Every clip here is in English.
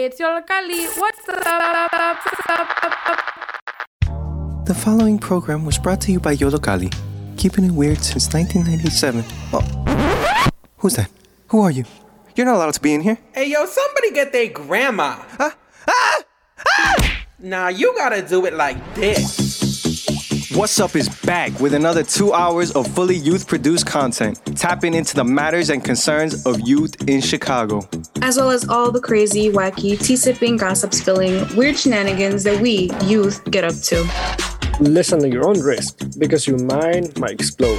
Hey, it's Yollocalli. What's up? The following program was brought to you by Yollocalli, keeping it weird since 1997. Oh, who's that? Who are you? You're not allowed to be in here. Hey, yo, somebody get their grandma. Ah! Ah! Ah! Nah, you gotta do it like this. Wattz Up is back with another two hours of fully youth produced content, tapping into the matters and concerns of youth in Chicago. as well as all the crazy, wacky, tea sipping, gossip spilling, weird shenanigans that we, youth, get up to. Listen at your own risk because your mind might explode.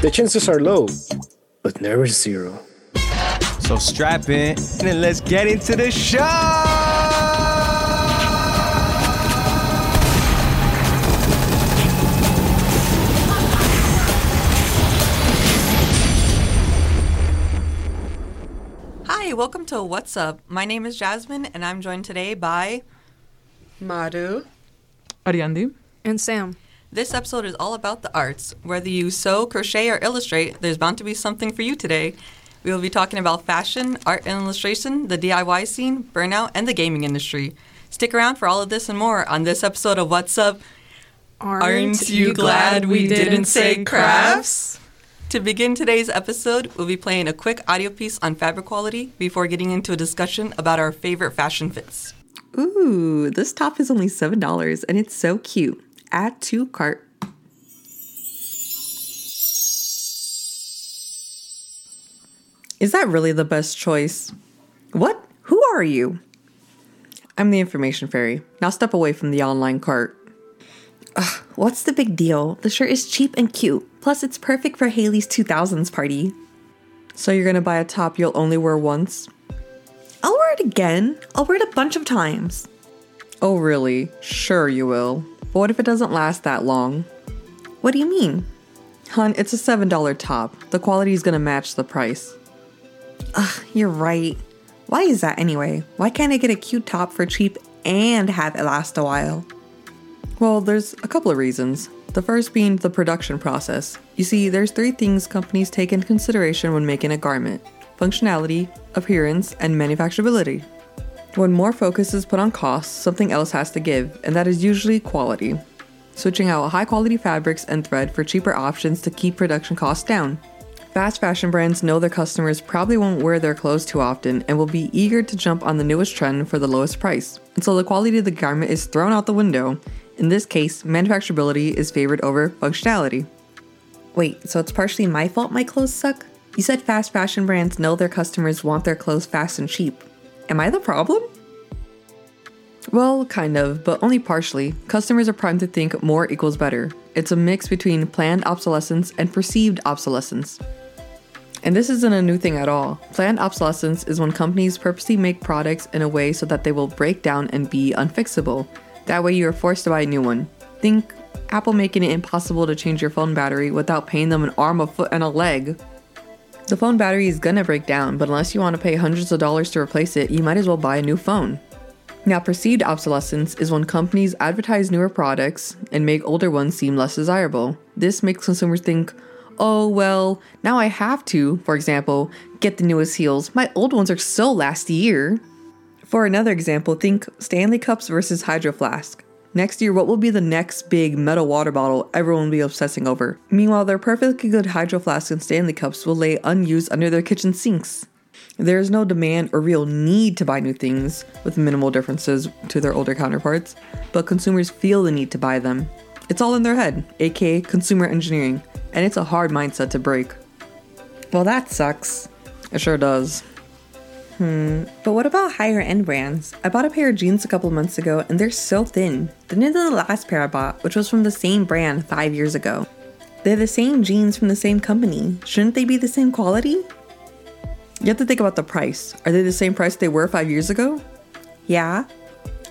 The chances are low, but never zero. So strap in and let's get into the show! Welcome to Wattz Up. My name is Jasmine, and I'm joined today by. Maru. Ariandi. And Sam. This episode is all about the arts. Whether you sew, crochet, or illustrate, there's bound to be something for you today. We will be talking about fashion, art and illustration, the DIY scene, burnout, and the gaming industry. Stick around for all of this and more on this episode of Wattz Up. Aren't you glad we didn't say crafts? To begin today's episode, we'll be playing a quick audio piece on fabric quality before getting into a discussion about our favorite fashion fits. Ooh, this top is only $7 and it's so cute. Add to cart. Is that really the best choice? What? Who are you? I'm the information fairy. Now step away from the online cart. Ugh, what's the big deal? The shirt is cheap and cute. Plus, it's perfect for Haley's 2000s party. So, you're gonna buy a top you'll only wear once? I'll wear it again. I'll wear it a bunch of times. Oh, really? Sure, you will. But what if it doesn't last that long? What do you mean? Hun, it's a $7 top. The quality is gonna match the price. Ugh, you're right. Why is that anyway? Why can't I get a cute top for cheap and have it last a while? Well, there's a couple of reasons. The first being the production process. You see, there's three things companies take into consideration when making a garment functionality, appearance, and manufacturability. When more focus is put on cost, something else has to give, and that is usually quality. Switching out high quality fabrics and thread for cheaper options to keep production costs down. Fast fashion brands know their customers probably won't wear their clothes too often and will be eager to jump on the newest trend for the lowest price. And so the quality of the garment is thrown out the window. In this case, manufacturability is favored over functionality. Wait, so it's partially my fault my clothes suck? You said fast fashion brands know their customers want their clothes fast and cheap. Am I the problem? Well, kind of, but only partially. Customers are primed to think more equals better. It's a mix between planned obsolescence and perceived obsolescence. And this isn't a new thing at all. Planned obsolescence is when companies purposely make products in a way so that they will break down and be unfixable. That way, you are forced to buy a new one. Think Apple making it impossible to change your phone battery without paying them an arm, a foot, and a leg. The phone battery is gonna break down, but unless you want to pay hundreds of dollars to replace it, you might as well buy a new phone. Now, perceived obsolescence is when companies advertise newer products and make older ones seem less desirable. This makes consumers think, oh, well, now I have to, for example, get the newest heels. My old ones are so last year. For another example, think Stanley Cups versus Hydro Flask. Next year, what will be the next big metal water bottle everyone will be obsessing over? Meanwhile, their perfectly good Hydro Flask and Stanley Cups will lay unused under their kitchen sinks. There is no demand or real need to buy new things with minimal differences to their older counterparts, but consumers feel the need to buy them. It's all in their head, aka consumer engineering, and it's a hard mindset to break. Well, that sucks. It sure does. Hmm, but what about higher end brands? I bought a pair of jeans a couple months ago and they're so thin, thinner than the last pair I bought, which was from the same brand five years ago. They're the same jeans from the same company. Shouldn't they be the same quality? You have to think about the price. Are they the same price they were five years ago? Yeah.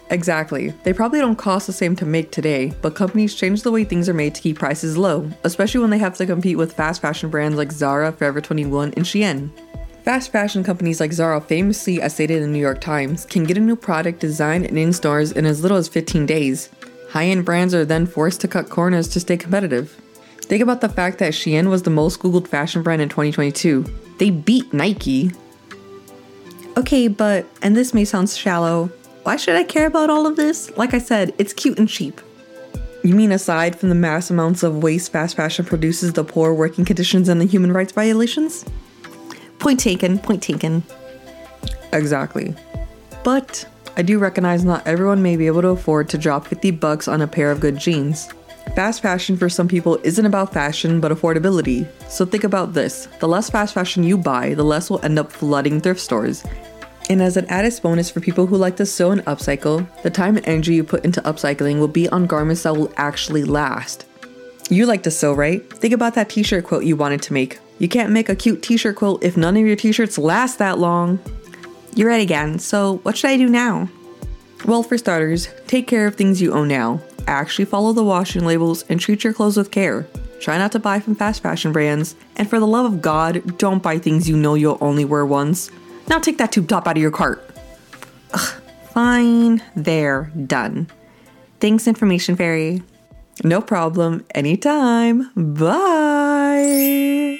Exactly. They probably don't cost the same to make today, but companies change the way things are made to keep prices low, especially when they have to compete with fast fashion brands like Zara, Forever 21, and Shein. Fast fashion companies like Zara, famously as stated in the New York Times, can get a new product designed and in stores in as little as 15 days. High end brands are then forced to cut corners to stay competitive. Think about the fact that Shein was the most Googled fashion brand in 2022. They beat Nike. Okay, but, and this may sound shallow, why should I care about all of this? Like I said, it's cute and cheap. You mean aside from the mass amounts of waste fast fashion produces, the poor working conditions and the human rights violations? Point taken, point taken. Exactly. But I do recognize not everyone may be able to afford to drop 50 bucks on a pair of good jeans. Fast fashion for some people isn't about fashion but affordability. So think about this the less fast fashion you buy, the less will end up flooding thrift stores. And as an added bonus for people who like to sew and upcycle, the time and energy you put into upcycling will be on garments that will actually last. You like to sew, right? Think about that t shirt quote you wanted to make. You can't make a cute t shirt quilt if none of your t shirts last that long. You're right again, so what should I do now? Well, for starters, take care of things you own now. Actually follow the washing labels and treat your clothes with care. Try not to buy from fast fashion brands, and for the love of God, don't buy things you know you'll only wear once. Now take that tube top out of your cart. Ugh, fine, there, done. Thanks, Information Fairy. No problem, anytime. Bye.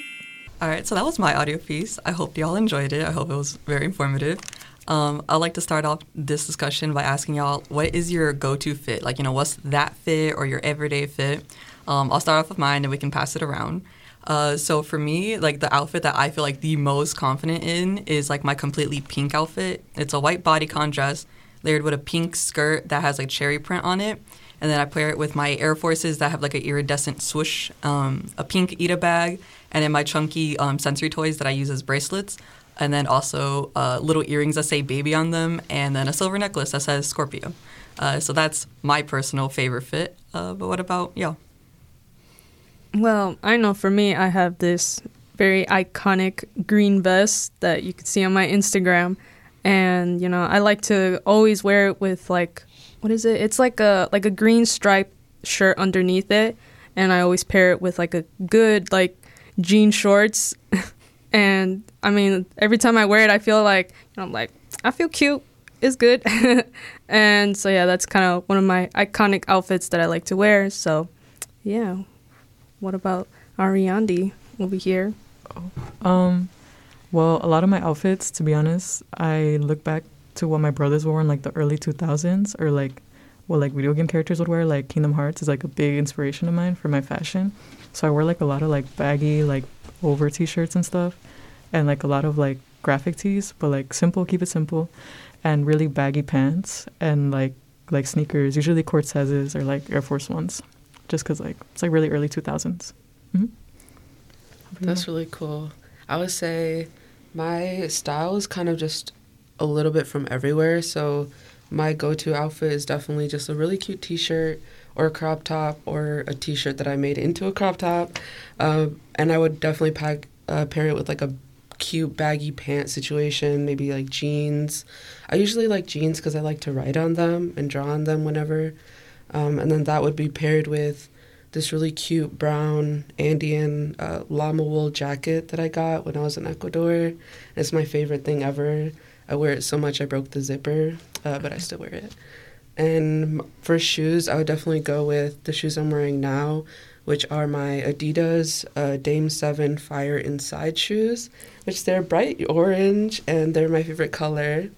All right, so that was my audio piece. I hope y'all enjoyed it. I hope it was very informative. Um, I'd like to start off this discussion by asking y'all, what is your go-to fit? Like, you know, what's that fit or your everyday fit? Um, I'll start off with mine, and we can pass it around. Uh, so for me, like the outfit that I feel like the most confident in is like my completely pink outfit. It's a white bodycon dress layered with a pink skirt that has like cherry print on it. And then I pair it with my Air Forces that have like an iridescent swoosh, um, a pink Ita bag, and then my chunky um, sensory toys that I use as bracelets. And then also uh, little earrings that say baby on them, and then a silver necklace that says Scorpio. Uh, so that's my personal favorite fit. Uh, but what about y'all? Well, I know for me, I have this very iconic green vest that you can see on my Instagram, and you know, I like to always wear it with like, what is it? It's like a like a green striped shirt underneath it, and I always pair it with like a good like jean shorts, and I mean, every time I wear it, I feel like you know, I'm like, I feel cute. It's good, and so yeah, that's kind of one of my iconic outfits that I like to wear. So, yeah. What about Ariandi over here? Um, well, a lot of my outfits, to be honest, I look back to what my brothers wore in like the early 2000s or like what like video game characters would wear. Like Kingdom Hearts is like a big inspiration of mine for my fashion. So I wear like a lot of like baggy, like over t shirts and stuff, and like a lot of like graphic tees, but like simple, keep it simple, and really baggy pants and like like sneakers, usually Cortezes or like Air Force Ones just because like it's like really early 2000s. Mm-hmm. That's really cool. I would say my style is kind of just a little bit from everywhere. So my go-to outfit is definitely just a really cute T-shirt or a crop top or a T-shirt that I made into a crop top, um, and I would definitely pack uh, pair it with like a cute baggy pant situation, maybe like jeans. I usually like jeans because I like to write on them and draw on them whenever. Um, and then that would be paired with this really cute brown Andean uh, llama wool jacket that I got when I was in Ecuador. It's my favorite thing ever. I wear it so much I broke the zipper, uh, but I still wear it. And for shoes, I would definitely go with the shoes I'm wearing now, which are my Adidas uh, Dame 7 Fire Inside shoes, which they're bright orange and they're my favorite color.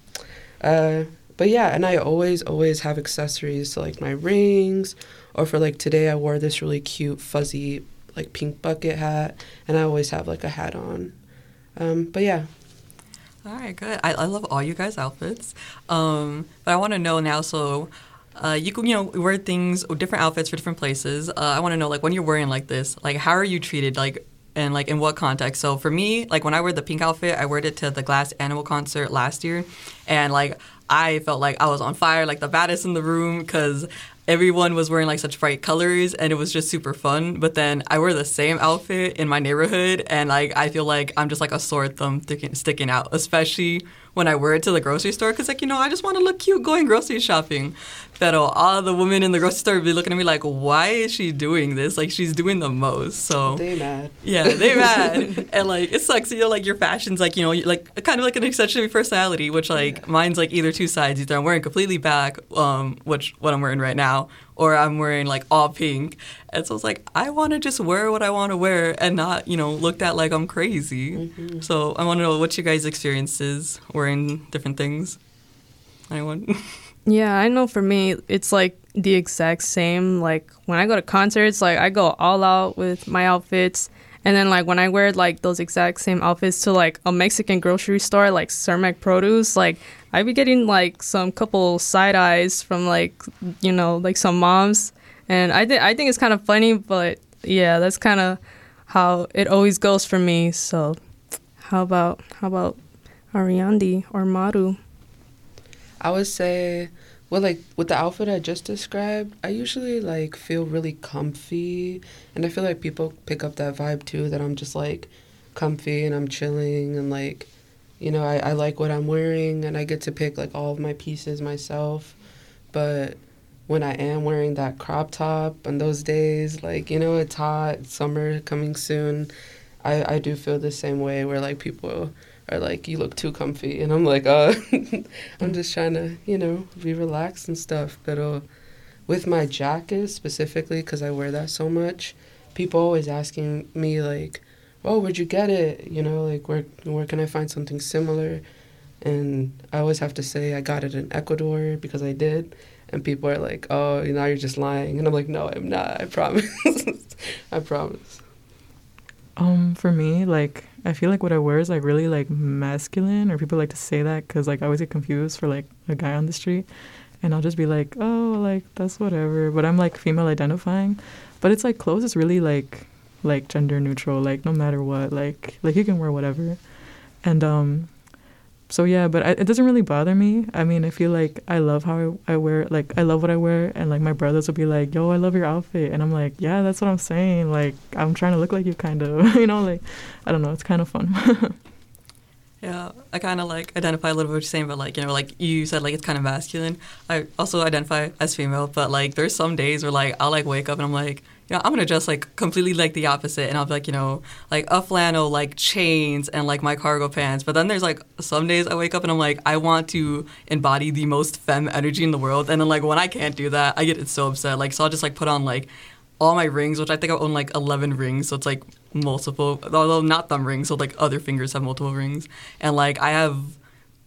Uh, but yeah, and I always, always have accessories, so like my rings, or for like today, I wore this really cute fuzzy like pink bucket hat, and I always have like a hat on. Um, but yeah. All right, good. I, I love all you guys' outfits. Um, but I want to know now, so uh, you can you know wear things different outfits for different places. Uh, I want to know like when you're wearing like this, like how are you treated? Like and like in what context. So for me, like when I wear the pink outfit, I wore it to the Glass Animal concert last year, and like I felt like I was on fire, like the baddest in the room, because everyone was wearing like such bright colors and it was just super fun. But then I wear the same outfit in my neighborhood and like I feel like I'm just like a sore thumb sticking, sticking out, especially when I wear it to the grocery store because like you know I just want to look cute going grocery shopping. Pero all the women in the grocery store would be looking at me like, why is she doing this? Like she's doing the most. So they mad. Yeah, they mad. and like it sucks. You know, like your fashion's like you know like kind of like an extension of your personality, which like yeah. mine's like either two sides. Either I'm wearing completely black, um, which what I'm wearing right now, or I'm wearing like all pink. And so it's like I want to just wear what I want to wear and not, you know, looked at like I'm crazy. So I want to know what you guys' experiences wearing different things. Anyone? Yeah, I know for me, it's like the exact same. Like when I go to concerts, like I go all out with my outfits. And then like when I wear like those exact same outfits to like a Mexican grocery store, like Cermak Produce, like I be getting like some couple side eyes from like you know like some moms, and I think I think it's kind of funny, but yeah, that's kind of how it always goes for me. So, how about how about Ariandi or Maru? I would say, well, like with the outfit I just described, I usually like feel really comfy, and I feel like people pick up that vibe too. That I'm just like comfy and I'm chilling and like, you know, I, I like what I'm wearing and I get to pick like all of my pieces myself. But when I am wearing that crop top on those days, like you know, it's hot, summer coming soon. I I do feel the same way where like people are like, you look too comfy, and I'm like, uh, I'm just trying to, you know, be relaxed and stuff. But uh, with my jacket specifically, because I wear that so much, people always asking me like, oh, where'd you get it? You know, like where where can I find something similar? And I always have to say I got it in Ecuador because I did. And people are like, oh, now you're just lying. And I'm like, no, I'm not. I promise. I promise. Um, for me, like I feel like what I wear is like really like masculine, or people like to say that because like I always get confused for like a guy on the street, and I'll just be like, oh, like that's whatever. But I'm like female identifying, but it's like clothes is really like like gender neutral, like no matter what, like like you can wear whatever, and um, so yeah, but I, it doesn't really bother me. I mean, I feel like I love how I, I wear, like I love what I wear, and like my brothers will be like, "Yo, I love your outfit," and I'm like, "Yeah, that's what I'm saying." Like I'm trying to look like you, kind of, you know, like I don't know, it's kind of fun. Yeah, I kind of like identify a little bit what you're saying, but like you know, like you said, like it's kind of masculine. I also identify as female, but like there's some days where like I'll like wake up and I'm like, you know, I'm gonna dress like completely like the opposite, and I'll be like, you know, like a flannel, like chains, and like my cargo pants. But then there's like some days I wake up and I'm like, I want to embody the most femme energy in the world, and then like when I can't do that, I get so upset. Like so I'll just like put on like all my rings, which I think I own like 11 rings, so it's like multiple, although not thumb rings, so like other fingers have multiple rings. And like I have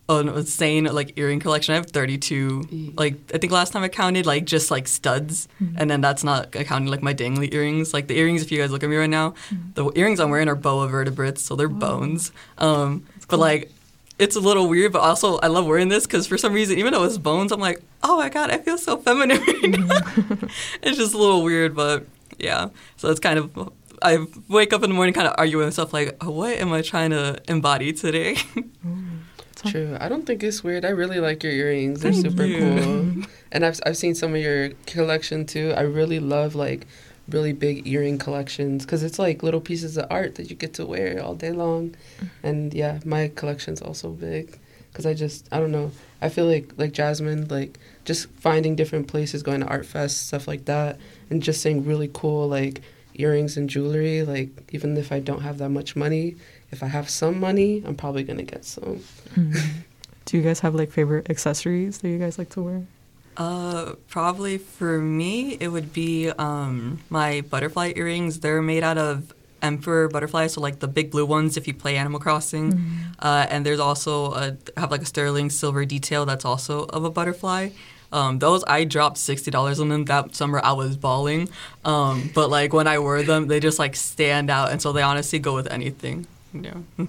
an insane like earring collection. I have 32. Like I think last time I counted like just like studs, mm-hmm. and then that's not counting like my dangly earrings. Like the earrings, if you guys look at me right now, mm-hmm. the earrings I'm wearing are boa vertebrates, so they're oh. bones. Um, but like it's a little weird, but also I love wearing this because for some reason, even though it's bones, I'm like, oh my god, I feel so feminine now. Mm-hmm. it's just a little weird, but yeah. So it's kind of I wake up in the morning, kind of arguing with myself, like, what am I trying to embody today? Mm. True. I don't think it's weird. I really like your earrings. They're Thank super you. cool. And I've I've seen some of your collection too. I really love like really big earring collections because it's like little pieces of art that you get to wear all day long. Mm-hmm. And yeah, my collection's also big because I just I don't know. I feel like like Jasmine like just finding different places, going to art fest stuff like that, and just seeing really cool like earrings and jewelry. Like even if I don't have that much money, if I have some money, I'm probably gonna get some. Do you guys have like favorite accessories that you guys like to wear? Uh, probably for me, it would be um, my butterfly earrings. They're made out of emperor butterflies, so like the big blue ones if you play Animal Crossing. Uh, and there's also a, have like a sterling silver detail that's also of a butterfly. Um, those I dropped sixty dollars on them that summer. I was bawling, um, but like when I wear them, they just like stand out, and so they honestly go with anything. Yeah.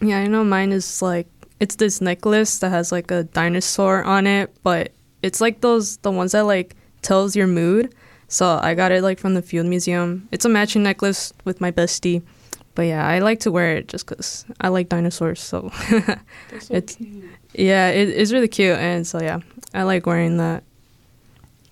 Yeah, I know mine is like it's this necklace that has like a dinosaur on it, but it's like those the ones that like tells your mood. So I got it like from the Field Museum. It's a matching necklace with my bestie. But yeah, I like to wear it just cuz I like dinosaurs, so it's yeah, it, it's really cute and so yeah, I like wearing that.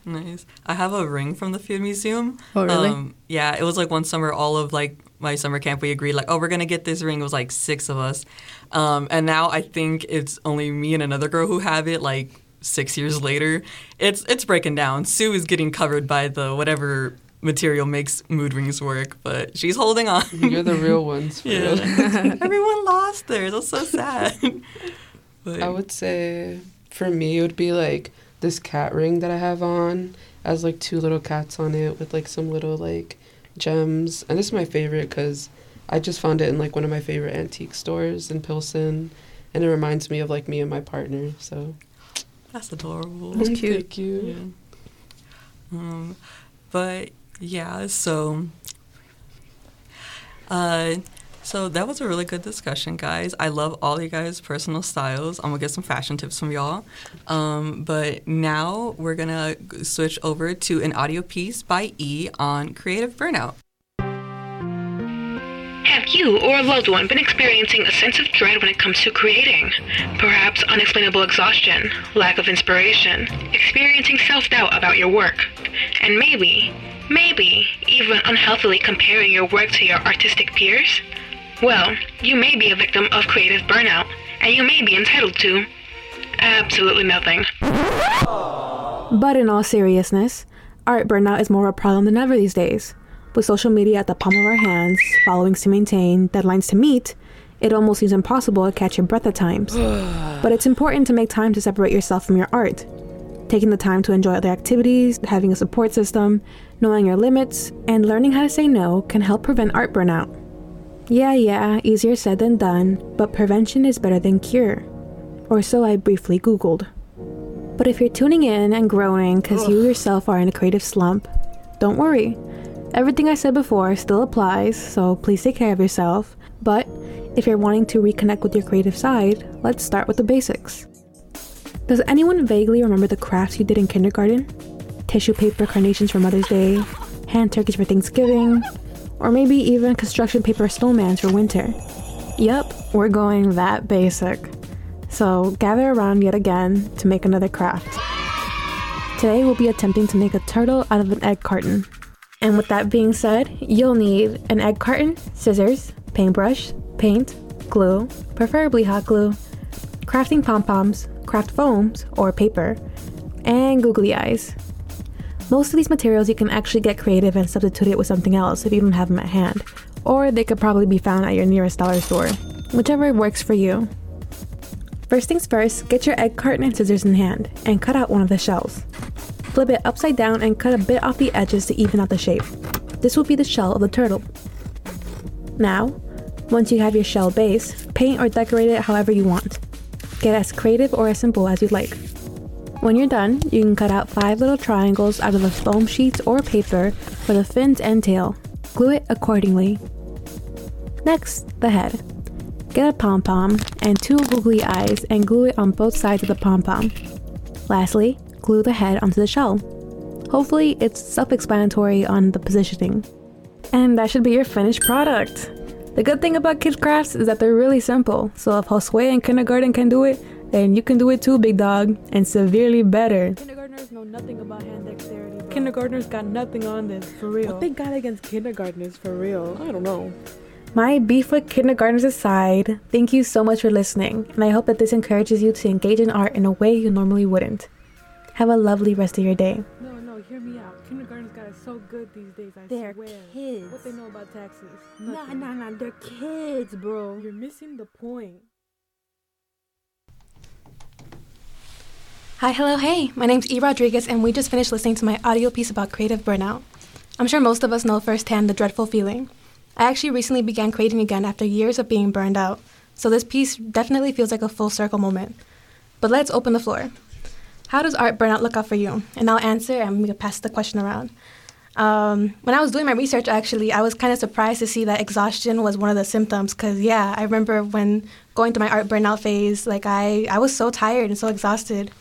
Nice. I have a ring from the Field Museum. Oh, really? Um, yeah, it was like one summer, all of like my summer camp, we agreed like, oh, we're gonna get this ring. It was like six of us, um, and now I think it's only me and another girl who have it. Like six years later, it's it's breaking down. Sue is getting covered by the whatever material makes mood rings work, but she's holding on. You're the real ones. For yeah, everyone lost theirs. That's so sad. But I would say for me it would be like this cat ring that I have on has like two little cats on it with like some little like gems, and this is my favorite because I just found it in like one of my favorite antique stores in Pilsen, and it reminds me of like me and my partner. So That's adorable. That's cute. Thank you. Um, but yeah, so uh, so that was a really good discussion, guys. I love all you guys' personal styles. I'm gonna get some fashion tips from y'all. Um, but now we're gonna switch over to an audio piece by E on creative burnout. Have you or a loved one been experiencing a sense of dread when it comes to creating? Perhaps unexplainable exhaustion, lack of inspiration, experiencing self doubt about your work, and maybe, maybe even unhealthily comparing your work to your artistic peers? Well, you may be a victim of creative burnout, and you may be entitled to absolutely nothing. But in all seriousness, art burnout is more of a problem than ever these days. With social media at the palm of our hands, followings to maintain, deadlines to meet, it almost seems impossible to catch your breath at times. but it's important to make time to separate yourself from your art. Taking the time to enjoy other activities, having a support system, knowing your limits, and learning how to say no can help prevent art burnout. Yeah, yeah, easier said than done, but prevention is better than cure. Or so I briefly Googled. But if you're tuning in and groaning because you yourself are in a creative slump, don't worry. Everything I said before still applies, so please take care of yourself. But if you're wanting to reconnect with your creative side, let's start with the basics. Does anyone vaguely remember the crafts you did in kindergarten? Tissue paper carnations for Mother's Day, hand turkeys for Thanksgiving, or maybe even construction paper snowman for winter? Yep, we're going that basic. So gather around yet again to make another craft. Today we'll be attempting to make a turtle out of an egg carton. And with that being said, you'll need an egg carton, scissors, paintbrush, paint, glue, preferably hot glue, crafting pom poms, craft foams, or paper, and googly eyes. Most of these materials you can actually get creative and substitute it with something else if you don't have them at hand, or they could probably be found at your nearest dollar store, whichever works for you. First things first, get your egg carton and scissors in hand and cut out one of the shells. Flip it upside down and cut a bit off the edges to even out the shape. This will be the shell of the turtle. Now, once you have your shell base, paint or decorate it however you want. Get as creative or as simple as you'd like. When you're done, you can cut out five little triangles out of the foam sheets or paper for the fins and tail. Glue it accordingly. Next, the head. Get a pom pom and two googly eyes and glue it on both sides of the pom pom. Lastly, glue the head onto the shell. Hopefully, it's self explanatory on the positioning. And that should be your finished product. The good thing about kids' crafts is that they're really simple, so if Josue in kindergarten can do it, then you can do it too, big dog, and severely better. Kindergartners know nothing about hand dexterity. Bro. Kindergartners got nothing on this, for real. What they got against kindergartners, for real? I don't know. My beef with kindergartners aside, thank you so much for listening, and I hope that this encourages you to engage in art in a way you normally wouldn't. Have a lovely rest of your day. No, no, hear me out. Kindergarten's got it so good these days, I they're swear. kids. What they know about taxes? Nah, nah, nah, they're kids, bro. You're missing the point. Hi, hello, hey. My name's E. Rodriguez, and we just finished listening to my audio piece about creative burnout. I'm sure most of us know firsthand the dreadful feeling. I actually recently began creating again after years of being burned out, so this piece definitely feels like a full circle moment. But let's open the floor. How does art burnout look out for you? And I'll answer, and we can pass the question around. Um, when I was doing my research, actually, I was kind of surprised to see that exhaustion was one of the symptoms. Cause yeah, I remember when going through my art burnout phase, like I, I was so tired and so exhausted.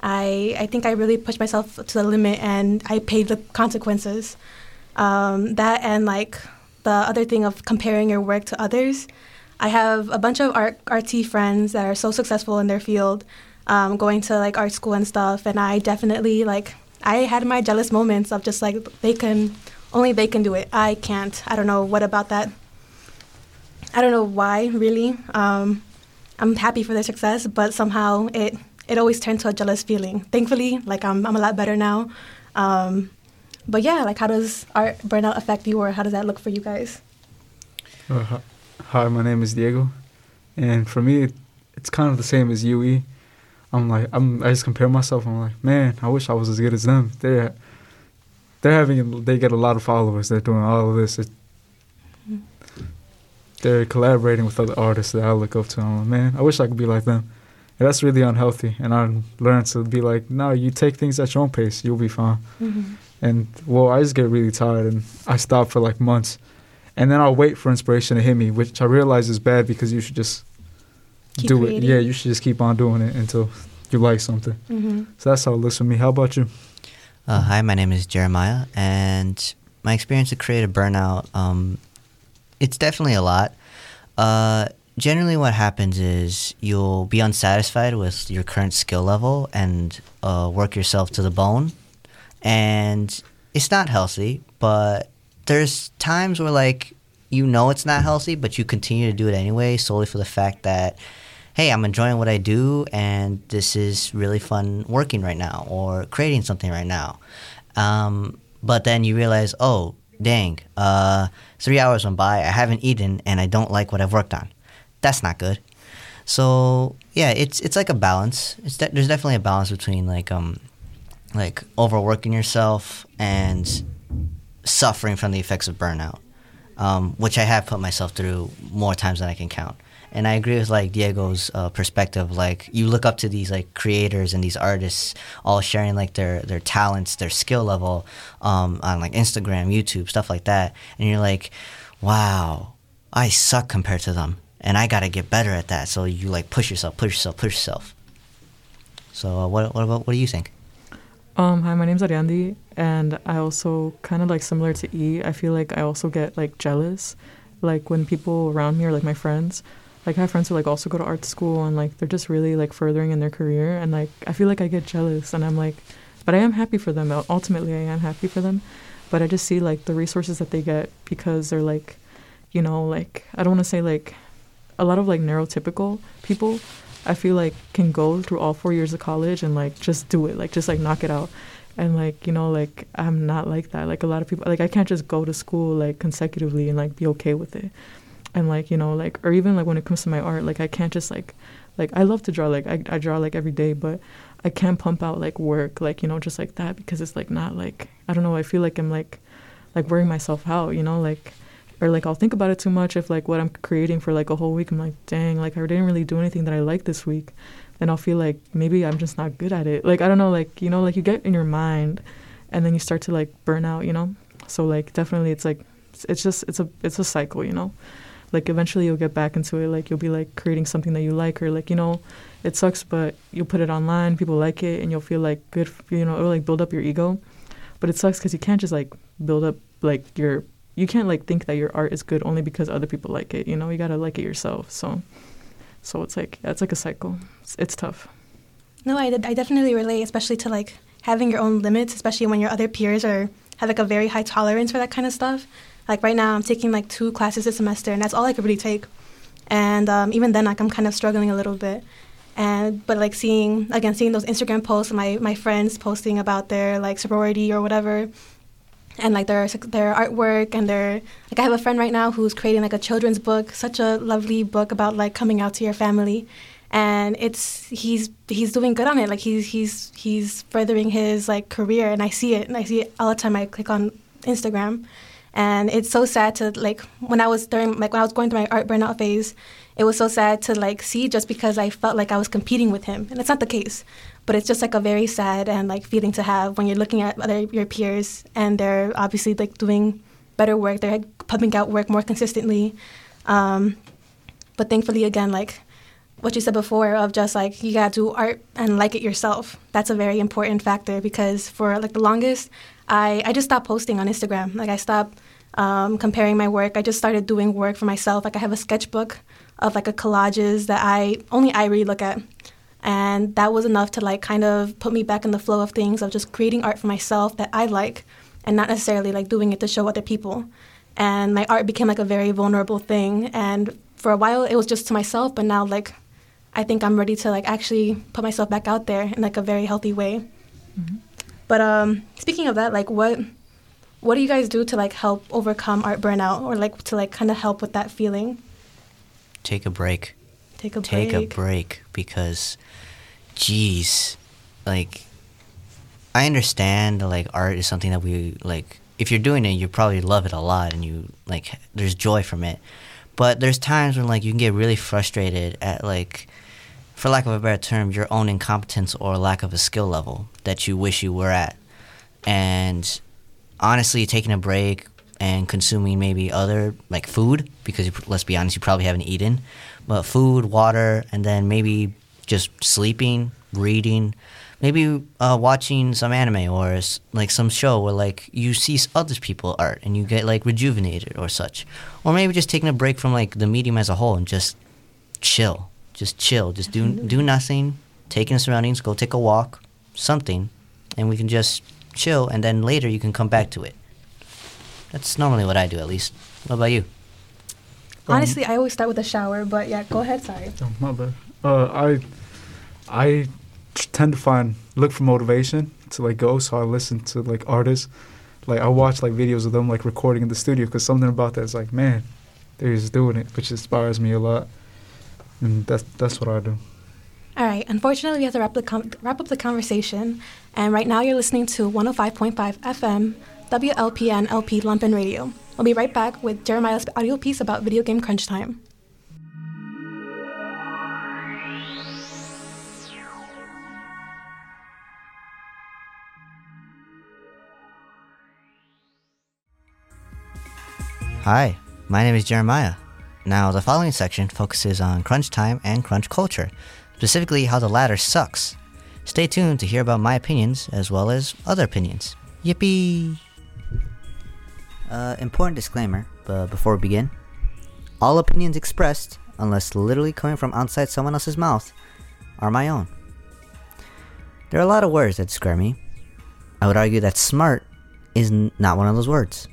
I, I think I really pushed myself to the limit, and I paid the consequences. Um, that and like the other thing of comparing your work to others. I have a bunch of art artsy friends that are so successful in their field, um, going to like art school and stuff, and I definitely like I had my jealous moments of just like they can only they can do it. I can't. I don't know what about that. I don't know why really. Um, I'm happy for their success, but somehow it it always turned to a jealous feeling. Thankfully, like I'm I'm a lot better now. Um, but yeah, like how does art burnout affect you, or how does that look for you guys? Uh, hi- my name is Diego, and for me, it, it's kind of the same as UE. I'm like I'm I just compare myself. I'm like, man, I wish I was as good as them. They're they're having they get a lot of followers. They're doing all of this. It, they're collaborating with other artists that I look up to. I'm like, man, I wish I could be like them. And that's really unhealthy. And I learned to be like, no, you take things at your own pace. You'll be fine. Mhm. And well, I just get really tired and I stop for like months. And then I'll wait for inspiration to hit me, which I realize is bad because you should just Keep do it. Yeah, you should just keep on doing it until you like something. Mhm. So that's how it looks for me. How about you? Uh, hi, my name is Jeremiah, and my experience with creative burnout, um, it's definitely a lot. Uh, generally, what happens is you'll be unsatisfied with your current skill level and uh, work yourself to the bone, and it's not healthy. But there's times where like you know it's not healthy, but you continue to do it anyway, solely for the fact that hey, I'm enjoying what I do, and this is really fun working right now or creating something right now. Um, but then you realize, oh, dang, uh, three hours went by, I haven't eaten, and I don't like what I've worked on. That's not good. So yeah, it's it's like a balance. It's de- there's definitely a balance between like um like overworking yourself and suffering from the effects of burnout, um, which I have put myself through more times than I can count. And I agree with like Diego's uh, perspective. Like you look up to these like creators and these artists, all sharing like their their talents, their skill level um, on like Instagram, YouTube, stuff like that. And you're like, wow, I suck compared to them, and I got to get better at that. So you like push yourself, push yourself, push yourself. So uh, what what about what do you think? Um, hi, my name's Ariandi, and I also kind of like similar to E. I feel like I also get like jealous, like when people around me are like my friends. Like I have friends who like also go to art school and like they're just really like furthering in their career, and like I feel like I get jealous, and I'm like, but I am happy for them. Ultimately, I am happy for them, but I just see like the resources that they get because they're like, you know, like I don't want to say like a lot of like neurotypical people I feel like can go through all four years of college and like just do it, like just like knock it out. And like, you know, like I'm not like that. Like a lot of people like I can't just go to school like consecutively and like be okay with it. And like, you know, like or even like when it comes to my art, like I can't just like like I love to draw like I, I draw like every day, but I can't pump out like work like, you know, just like that because it's like not like I don't know, I feel like I'm like like wearing myself out, you know, like or like I'll think about it too much if like what I'm creating for like a whole week I'm like dang like I didn't really do anything that I like this week. Then I'll feel like maybe I'm just not good at it. Like I don't know like you know like you get in your mind and then you start to like burn out you know? So like definitely it's like it's, just it's a it's a cycle you know? Like eventually you'll get back into it like you'll be like creating something that you like or like you know it sucks but you'll put it online people like it and you'll feel like good you know it'll like build up your ego. But it sucks because you can't just like build up like your you can't like think that your art is good only because other people like it you know you gotta like it yourself so so it's like yeah, it's like a cycle it's, it's tough No, I, I definitely relate, especially to like having your own limits, especially when your other peers are have like a very high tolerance for that kind of stuff. Like right now, I'm taking like two classes a semester, and that's all I could really take. And um, even then, like I'm kind of struggling a little bit. And but like seeing again, seeing those Instagram posts, my my friends posting about their like sorority or whatever, and like their their artwork and their like I have a friend right now who's creating like a children's book, such a lovely book about like coming out to your family, and it's he's he's doing good on it. Like he's he's he's furthering his like career, and I see it, and I see it all the time. I click on Instagram, and it's so sad to like when I was during like when I was going through my art burnout phase, it was so sad to like see just because I felt like I was competing with him, and it's not the case. But it's just like a very sad and like feeling to have when you're looking at other your peers and they're obviously like doing better work, they're pumping out work more consistently. Um, but thankfully, again, like what you said before of just like you gotta do art and like it yourself. That's a very important factor because for like the longest, I I just stopped posting on Instagram. Like I stopped um, comparing my work. I just started doing work for myself. Like I have a sketchbook of like a collages that I only I really look at, and that was enough to like kind of put me back in the flow of things of just creating art for myself that I like, and not necessarily like doing it to show other people. And my art became like a very vulnerable thing. And for a while, it was just to myself, but now like I think I'm ready to like actually put myself back out there in like a very healthy way. But um, speaking of that, like what what do you guys do to like help overcome art burnout or like to like kind of help with that feeling? Take a break. Take a Take break. a break because jeez, like I understand like art is something that we like. If you're doing it, you probably love it a lot, and you like there's joy from it. But there's times when like you can get really frustrated at like, for lack of a better term, your own incompetence or lack of a skill level that you wish you were at, and honestly, taking a break and consuming maybe other like food because you, let's be honest, you probably haven't eaten, but food, water, and then maybe just sleeping, reading, maybe uh, watching some anime or like some show where like you see other people's art and you get like rejuvenated or such, or maybe just taking a break from like the medium as a whole and just chill, just chill, just do do nothing, take in the surroundings, go take a walk, something, and we can just chill, and then later you can come back to it. That's normally what I do, at least. What about you? Honestly, I always start with a shower, but yeah, go ahead. Sorry. Oh, my bad. Uh, I I tend to find look for motivation to like go, so I listen to like artists. Like I watch like videos of them like recording in the studio because something about that is like, man, they're just doing it, which inspires me a lot, and that's that's what I do. All right. Unfortunately, we have to wrap, the com- wrap up the conversation. And right now, you're listening to 105.5 FM, WLPN LP Lumpen Radio. We'll be right back with Jeremiah's audio piece about video game crunch time. Hi, my name is Jeremiah. Now, the following section focuses on crunch time and crunch culture, specifically how the latter sucks. Stay tuned to hear about my opinions as well as other opinions. Yippee! Uh, important disclaimer but before we begin. All opinions expressed, unless literally coming from outside someone else's mouth, are my own. There are a lot of words that describe me. I would argue that smart is n- not one of those words.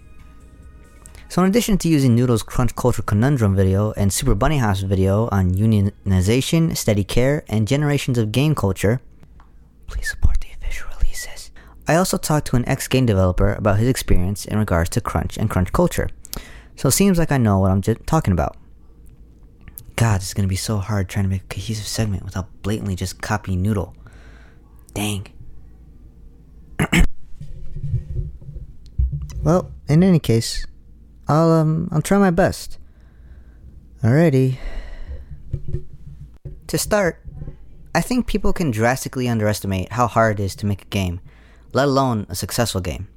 So, in addition to using Noodle's Crunch Culture Conundrum video and Super Bunnyhop video on unionization, steady care, and generations of game culture, please support. I also talked to an ex game developer about his experience in regards to crunch and crunch culture. So, it seems like I know what I'm j- talking about. God, it's gonna be so hard trying to make a cohesive segment without blatantly just copying Noodle. Dang. well, in any case, I'll um I'll try my best. Alrighty. To start, I think people can drastically underestimate how hard it is to make a game, let alone a successful game.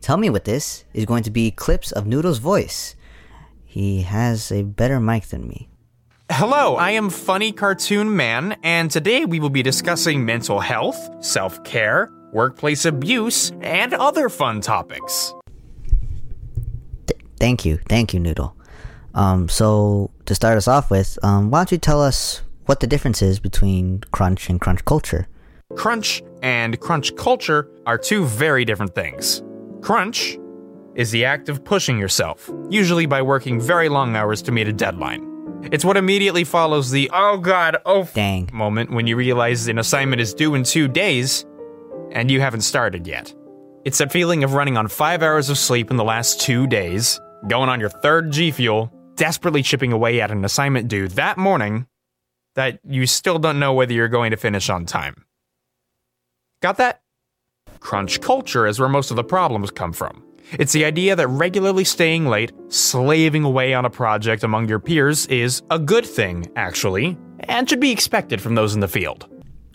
Tell me what this is going to be clips of Noodle's voice. He has a better mic than me. Hello, I am Funny Cartoon Man, and today we will be discussing mental health, self care, workplace abuse, and other fun topics. Thank you, thank you, Noodle. Um, so to start us off with, um, why don't you tell us what the difference is between crunch and crunch culture? Crunch and crunch culture are two very different things. Crunch is the act of pushing yourself, usually by working very long hours to meet a deadline. It's what immediately follows the oh god, oh Dang. moment when you realize an assignment is due in two days and you haven't started yet. It's that feeling of running on five hours of sleep in the last two days, going on your third G Fuel, desperately chipping away at an assignment due that morning that you still don't know whether you're going to finish on time. Got that? Crunch culture is where most of the problems come from. It's the idea that regularly staying late, slaving away on a project among your peers is a good thing, actually, and should be expected from those in the field.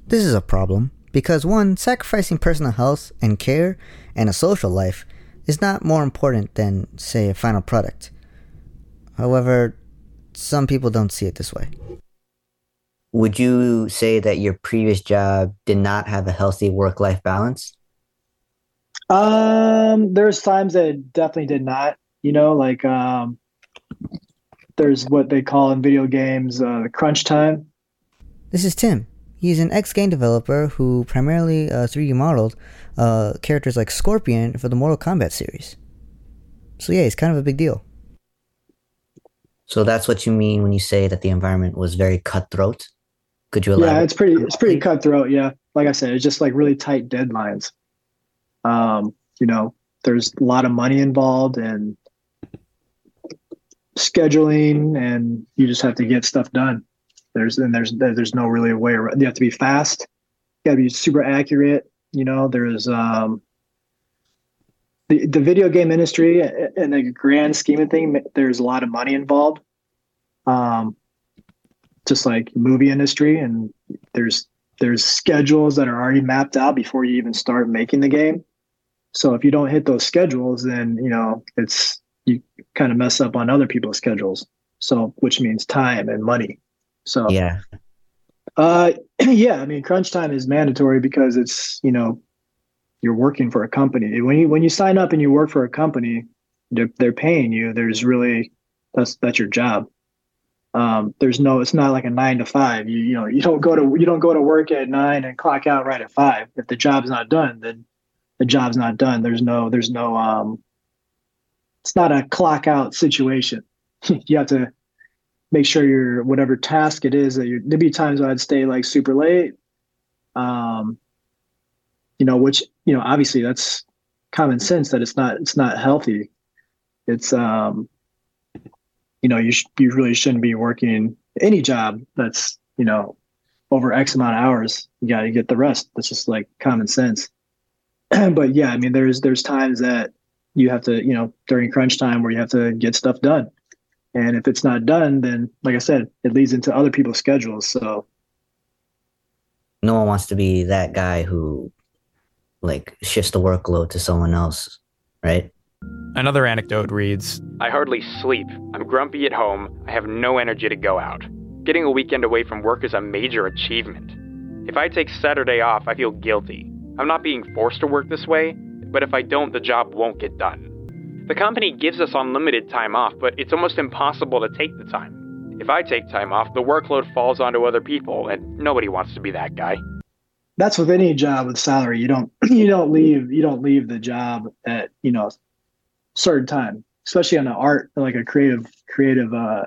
This is a problem because one, sacrificing personal health and care and a social life is not more important than, say, a final product. However, some people don't see it this way. Would you say that your previous job did not have a healthy work life balance? Um, there's times that it definitely did not. You know, like um, there's what they call in video games uh, crunch time. This is Tim. He's an ex game developer who primarily uh, 3D modeled uh, characters like Scorpion for the Mortal Kombat series. So, yeah, it's kind of a big deal. So, that's what you mean when you say that the environment was very cutthroat? Could you elaborate? Yeah, it's pretty it's pretty cutthroat. Yeah, like I said, it's just like really tight deadlines. Um, you know, there's a lot of money involved and scheduling, and you just have to get stuff done. There's and there's there's no really a way around. You have to be fast. You got to be super accurate. You know, there's um, the the video game industry in the grand scheme of thing. There's a lot of money involved. Um, just like movie industry, and there's there's schedules that are already mapped out before you even start making the game. So if you don't hit those schedules, then you know it's you kind of mess up on other people's schedules. So which means time and money. So yeah, uh, yeah. I mean, crunch time is mandatory because it's you know you're working for a company. When you when you sign up and you work for a company, they're they're paying you. There's really that's that's your job. Um, there's no it's not like a nine to five. You you know you don't go to you don't go to work at nine and clock out right at five. If the job's not done, then the job's not done. There's no there's no um it's not a clock out situation. you have to make sure your whatever task it is that you there'd be times I'd stay like super late. Um you know, which, you know, obviously that's common sense that it's not it's not healthy. It's um you know, you sh- you really shouldn't be working any job that's, you know, over X amount of hours. You got to get the rest. That's just like common sense. but yeah, I mean, there's there's times that you have to, you know, during crunch time where you have to get stuff done. And if it's not done, then like I said, it leads into other people's schedules. So no one wants to be that guy who like shifts the workload to someone else, right? Another anecdote reads I hardly sleep. I'm grumpy at home. I have no energy to go out. Getting a weekend away from work is a major achievement. If I take Saturday off, I feel guilty. I'm not being forced to work this way, but if I don't, the job won't get done. The company gives us unlimited time off, but it's almost impossible to take the time. If I take time off, the workload falls onto other people, and nobody wants to be that guy. That's with any job with salary. You don't you don't leave you don't leave the job at, you know, certain time, especially on an art like a creative creative uh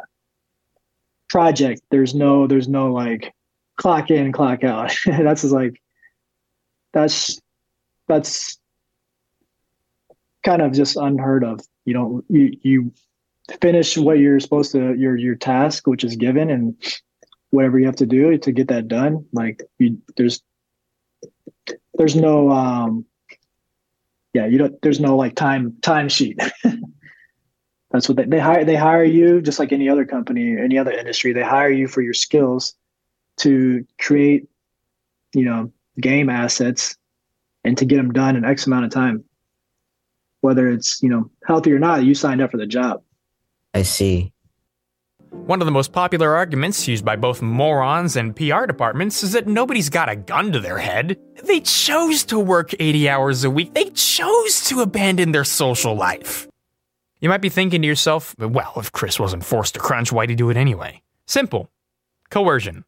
project. There's no there's no like clock in, clock out. that's just like that's that's kind of just unheard of. You don't you you finish what you're supposed to your your task, which is given, and whatever you have to do to get that done. Like you, there's there's no um yeah you don't there's no like time time sheet. That's what they, they hire they hire you just like any other company, any other industry. They hire you for your skills to create, you know, game assets and to get them done in X amount of time whether it's you know healthy or not you signed up for the job i see one of the most popular arguments used by both morons and PR departments is that nobody's got a gun to their head. They chose to work 80 hours a week. They chose to abandon their social life. You might be thinking to yourself, well, if Chris wasn't forced to crunch, why'd he do it anyway? Simple coercion.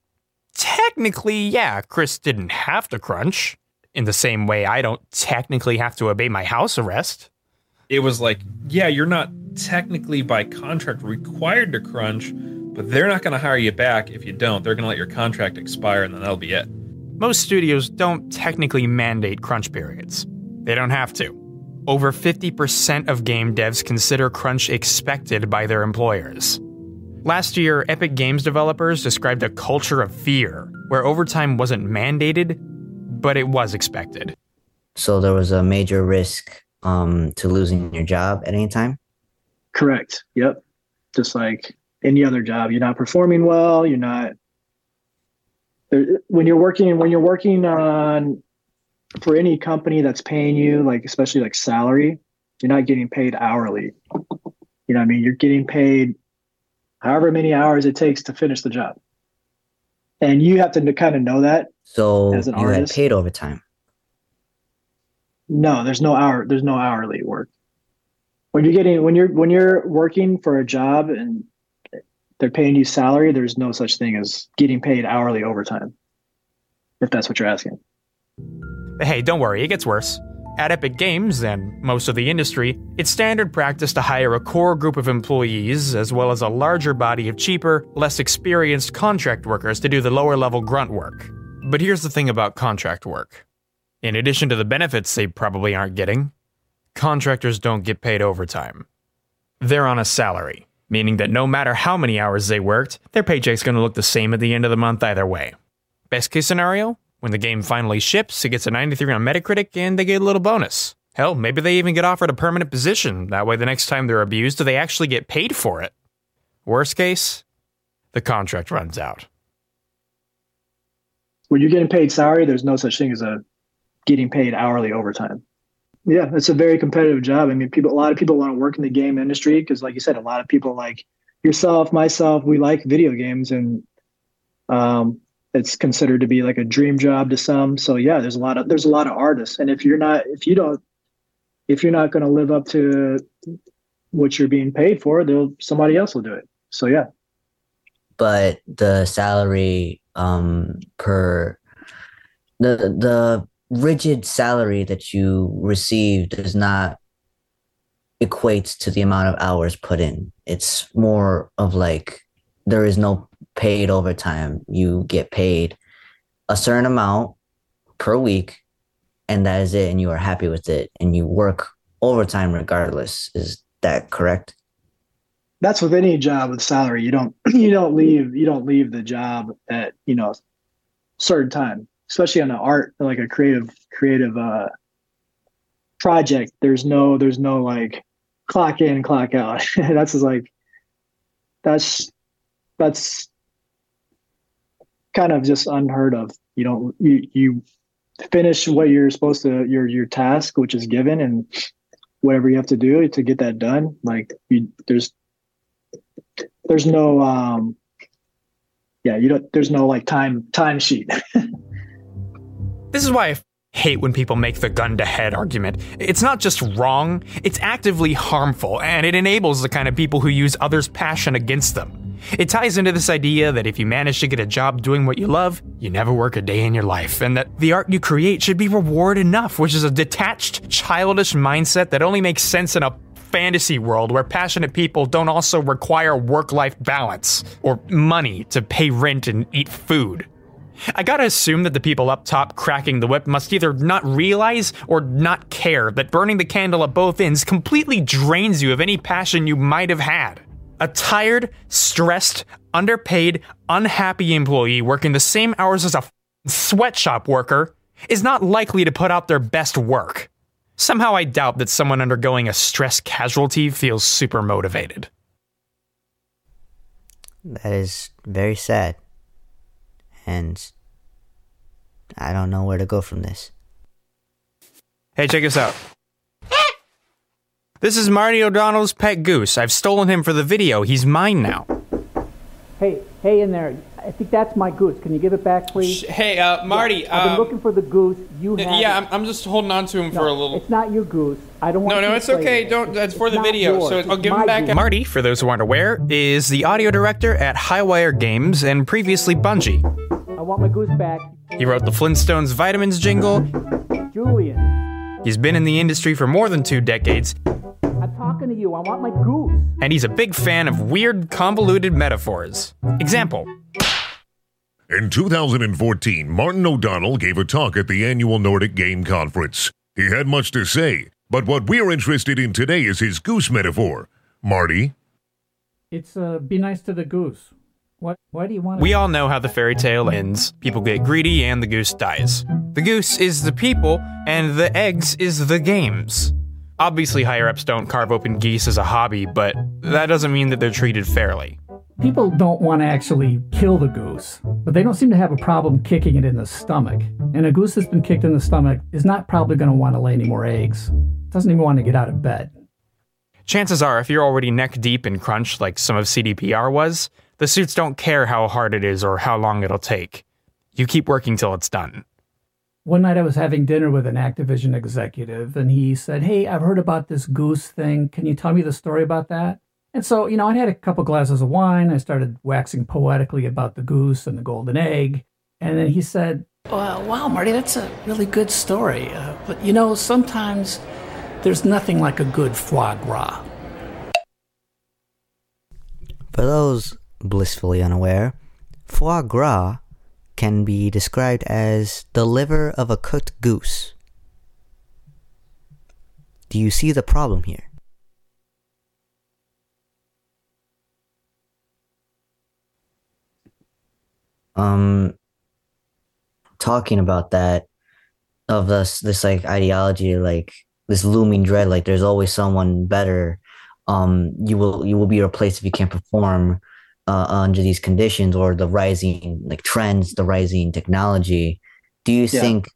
Technically, yeah, Chris didn't have to crunch, in the same way I don't technically have to obey my house arrest it was like, yeah, you're not technically by contract required to crunch, but they're not going to hire you back if you don't. They're going to let your contract expire and then that'll be it. Most studios don't technically mandate crunch periods. They don't have to. Over 50% of game devs consider crunch expected by their employers. Last year, Epic Games developers described a culture of fear where overtime wasn't mandated, but it was expected. So there was a major risk um, to losing your job at any time? Correct. Yep. Just like any other job, you're not performing well. You're not. When you're working, when you're working on for any company that's paying you, like especially like salary, you're not getting paid hourly. You know, what I mean, you're getting paid however many hours it takes to finish the job, and you have to kind of know that. So you artist. paid overtime. No, there's no hour. There's no hourly work. When you're getting when you're when you're working for a job and they're paying you salary, there's no such thing as getting paid hourly overtime. If that's what you're asking. Hey, don't worry, it gets worse. At Epic Games and most of the industry, it's standard practice to hire a core group of employees as well as a larger body of cheaper, less experienced contract workers to do the lower level grunt work. But here's the thing about contract work in addition to the benefits they probably aren't getting, contractors don't get paid overtime. They're on a salary. meaning that no matter how many hours they worked, their paycheck's going to look the same at the end of the month either way. Best case scenario, when the game finally ships, it gets a 93 on Metacritic and they get a little bonus. Hell, maybe they even get offered a permanent position. That way, the next time they're abused, do they actually get paid for it. Worst case, the contract runs out. When you're getting paid salary, there's no such thing as a getting paid hourly overtime. Yeah, it's a very competitive job. I mean, people, a lot of people want to work in the game industry because, like you said, a lot of people like yourself, myself, we like video games, and um, it's considered to be like a dream job to some. So yeah, there's a lot of there's a lot of artists, and if you're not, if you don't, if you're not going to live up to what you're being paid for, they'll somebody else will do it. So yeah, but the salary um per the the rigid salary that you receive does not equates to the amount of hours put in. It's more of like there is no paid overtime. You get paid a certain amount per week, and that is it, and you are happy with it, and you work overtime regardless. Is that correct? that's with any job with salary. You don't you don't leave you don't leave the job at you know certain time, especially on an art like a creative creative uh project. There's no there's no like clock in clock out. that's like that's that's kind of just unheard of. You don't you you finish what you're supposed to your your task which is given and whatever you have to do to get that done like you there's there's no um yeah you don't there's no like time time sheet This is why I hate when people make the gun to head argument. It's not just wrong, it's actively harmful, and it enables the kind of people who use others' passion against them. It ties into this idea that if you manage to get a job doing what you love, you never work a day in your life, and that the art you create should be reward enough, which is a detached, childish mindset that only makes sense in a fantasy world where passionate people don't also require work life balance or money to pay rent and eat food. I gotta assume that the people up top cracking the whip must either not realize or not care that burning the candle at both ends completely drains you of any passion you might have had. A tired, stressed, underpaid, unhappy employee working the same hours as a f- sweatshop worker is not likely to put out their best work. Somehow I doubt that someone undergoing a stress casualty feels super motivated. That is very sad. And I don't know where to go from this. Hey, check this out. This is Marty O'Donnell's pet goose. I've stolen him for the video. He's mine now. Hey, hey in there. I think that's my goose. Can you give it back, please? Hey, uh, Marty. Yeah, I've been um, looking for the goose. You have yeah, it. I'm, I'm just holding on to him No, for a little. It's not your goose. I don't want No, you no, to it's play okay. it. Don't. That's for the not video. yours. So It's I'll give him back. goose. Marty, for those who aren't aware, is the audio director at Highwire Games and previously Bungie. I want my goose back. He wrote the Flintstones Vitamins jingle. Julian, He's been in the industry for more than two decades, I'm talking to you. I want my goose. and he's a big fan of weird, convoluted metaphors. Example In 2014, Martin O'Donnell gave a talk at the annual Nordic Game Conference. He had much to say, but what we're interested in today is his goose metaphor. Marty? It's uh, be nice to the goose. What? Why do you want? We all know how the fairy tale ends. People get greedy and the goose dies. The goose is the people, and the eggs is the games. Obviously, higher ups don't carve open geese as a hobby, but that doesn't mean that they're treated fairly. People don't want to actually kill the goose, but they don't seem to have a problem kicking it in the stomach. And a goose that's been kicked in the stomach is not probably going to want to lay any more eggs. Doesn't even want to get out of bed. Chances are, if you're already neck deep in crunch like some of CDPR was, the suits don't care how hard it is or how long it'll take. You keep working till it's done. One night I was having dinner with an Activision executive, and he said, Hey, I've heard about this goose thing. Can you tell me the story about that? And so, you know, I had a couple glasses of wine. I started waxing poetically about the goose and the golden egg. And then he said, well, Wow, Marty, that's a really good story. Uh, but, you know, sometimes there's nothing like a good foie gras. For those blissfully unaware, foie gras can be described as the liver of a cooked goose. Do you see the problem here? Um, talking about that, of this this like ideology, like this looming dread, like there's always someone better. Um, you will you will be replaced if you can't perform uh, under these conditions or the rising like trends, the rising technology. Do you Yeah. think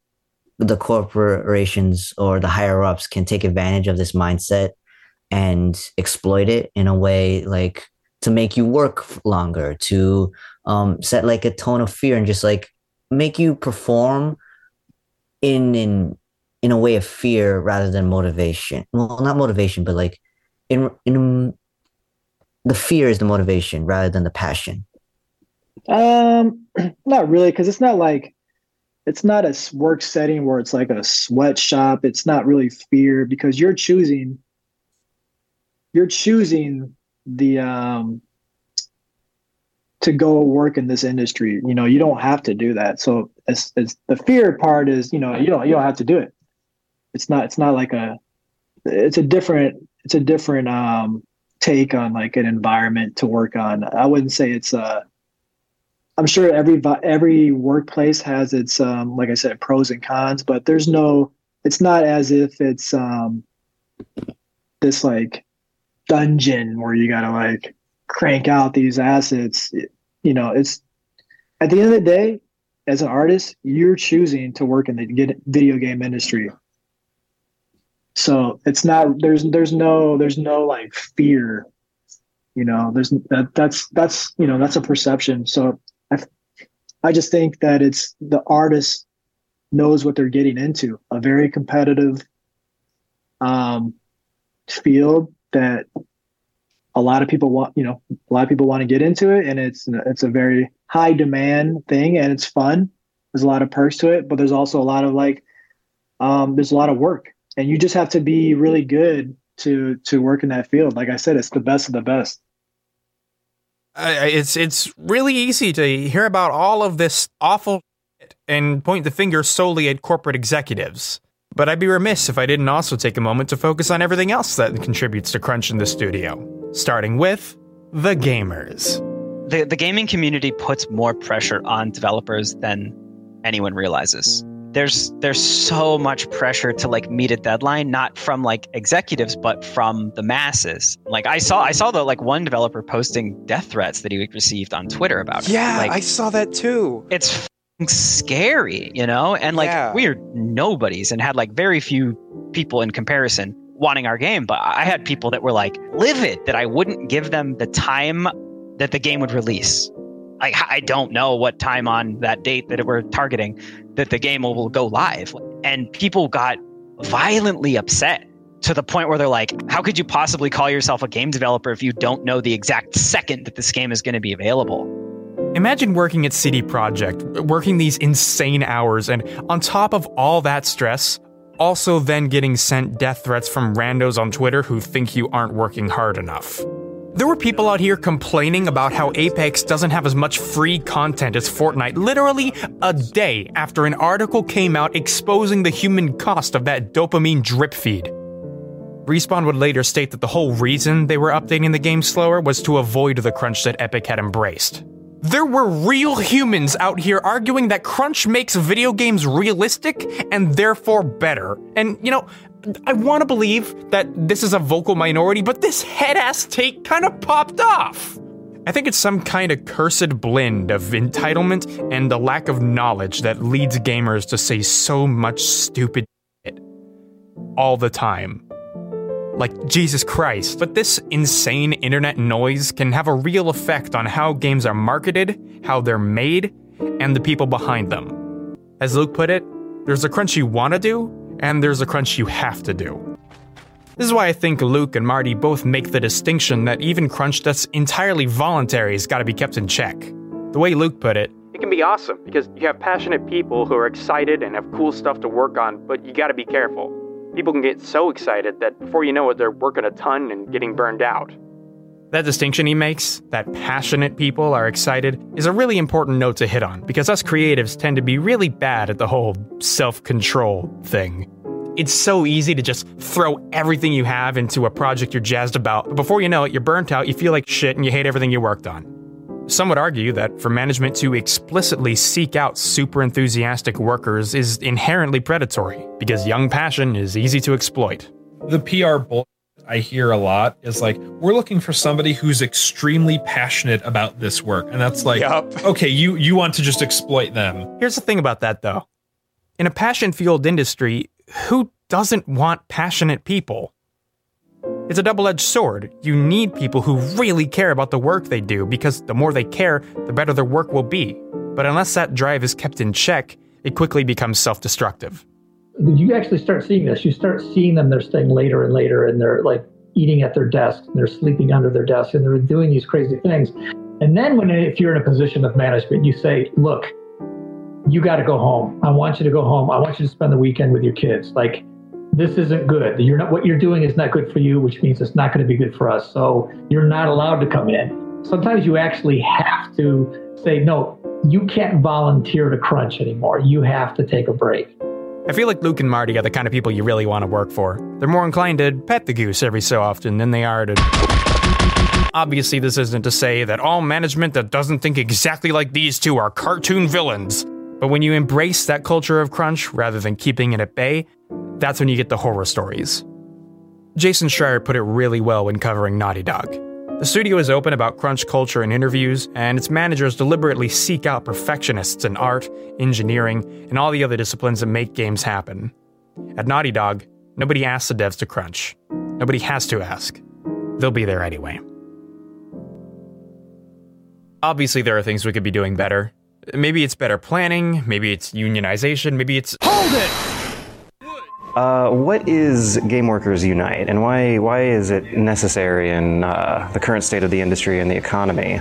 the corporations or the higher ups can take advantage of this mindset and exploit it in a way like to make you work longer, to um, set like a tone of fear and just like make you perform in in in a way of fear rather than motivation. Well, not motivation, but like in in the fear is the motivation rather than the passion. Um, not really, because it's not like it's not a work setting where it's like a sweatshop. It's not really fear because you're choosing you're choosing the um to go work in this industry. You know, you don't have to do that. So it's, it's the fear part is, you know, you don't you don't have to do it. It's not it's not like a it's a different it's a different um take on like an environment to work on. I wouldn't say it's uh I'm sure every every workplace has its um, like I said pros and cons, but there's no. It's not as if it's um, this like dungeon where you gotta like crank out these assets. You know, it's at the end of the day, as an artist, you're choosing to work in the video game industry. So it's not there's there's no there's no like fear you know there's that that's that's you know that's a perception. So i i just think that it's the artist knows what they're getting into. A very competitive um field that a lot of people want you know a lot of people want to get into it and it's it's a very high demand thing and it's fun. There's a lot of perks to it but there's also a lot of like um there's a lot of work and you just have to be really good to to work in that field like i said it's the best of the best Uh, it's it's really easy to hear about all of this awful shit and point the finger solely at corporate executives. But I'd be remiss if I didn't also take a moment to focus on everything else that contributes to crunch in the studio, starting with the gamers. the the gaming community puts more pressure on developers than anyone realizes. There's there's so much pressure to like meet a deadline, not from like executives, but from the masses. Like I saw I saw the like one developer posting death threats that he received on Twitter about it. Yeah, like, I saw that too. It's scary, you know? And like Yeah. we're nobodies and had like very few people in comparison wanting our game, but I had people that were like livid that I wouldn't give them the time that the game would release. Like I don't know what time on that date that we're targeting that the game will, go live. And people got violently upset to the point where they're like, how could you possibly call yourself a game developer if you don't know the exact second that this game is going to be available? Imagine working at CD Projekt, working these insane hours, and on top of all that stress, also then getting sent death threats from randos on Twitter who think you aren't working hard enough. There were people out here complaining about how Apex doesn't have as much free content as Fortnite literally a day after an article came out exposing the human cost of that dopamine drip feed. Respawn would later state that the whole reason they were updating the game slower was to avoid the crunch that Epic had embraced. There were real humans out here arguing that crunch makes video games realistic and therefore better. And, you know, I want to believe that this is a vocal minority, but this head ass take kind of popped off. I think it's some kind of cursed blend of entitlement and the lack of knowledge that leads gamers to say so much stupid shit all the time. Like, Jesus Christ. But this insane internet noise can have a real effect on how games are marketed, how they're made, and the people behind them. As Luke put it, there's a crunch you want to do, and there's a crunch you have to do. This is why I think Luke and Marty both make the distinction that even crunch that's entirely voluntary has got to be kept in check. The way Luke put it, it can be awesome because you have passionate people who are excited and have cool stuff to work on, but you got to be careful. People can get so excited that before you know it, they're working a ton and getting burned out. That distinction he makes, that passionate people are excited, is a really important note to hit on because us creatives tend to be really bad at the whole self control thing. It's so easy to just throw everything you have into a project you're jazzed about, but before you know it, you're burnt out, you feel like shit, and you hate everything you worked on. Some would argue that for management to explicitly seek out super enthusiastic workers is inherently predatory because young passion is easy to exploit. The PR bull I hear a lot is like, we're looking for somebody who's extremely passionate about this work. And that's like, okay, you, you want to just exploit them. Here's the thing about that though. In a passion fueled industry, who doesn't want passionate people? It's a double edged sword. You need people who really care about the work they do because the more they care, the better their work will be. But unless that drive is kept in check, it quickly becomes self destructive. You actually start seeing this. You start seeing them, they're staying later and later, and they're like eating at their desk, and they're sleeping under their desk, and they're doing these crazy things. And then, when if you're in a position of management, you say, Look, you got to go home. I want you to go home. I want you to spend the weekend with your kids. Like, this isn't good. You're not what you're doing is not good for you, which means it's not going to be good for us. So you're not allowed to come in. Sometimes you actually have to say, no, you can't volunteer to crunch anymore. You have to take a break. I feel like Luke and Marty are the kind of people you really want to work for. They're more inclined to pet the goose every so often than they are to. Obviously, this isn't to say that all management that doesn't think exactly like these two are cartoon villains. But when you embrace that culture of crunch rather than keeping it at bay, that's when you get the horror stories. Jason Schreier put it really well when covering Naughty Dog. The studio is open about crunch culture in interviews, and its managers deliberately seek out perfectionists in art, engineering, and all the other disciplines that make games happen. At Naughty Dog, nobody asks the devs to crunch. Nobody has to ask. They'll be there anyway. Obviously, there are things we could be doing better. Maybe it's better planning, maybe it's unionization, maybe it's. Hold it! Uh, what is Game Workers Unite, and why why is it necessary in uh, the current state of the industry and the economy?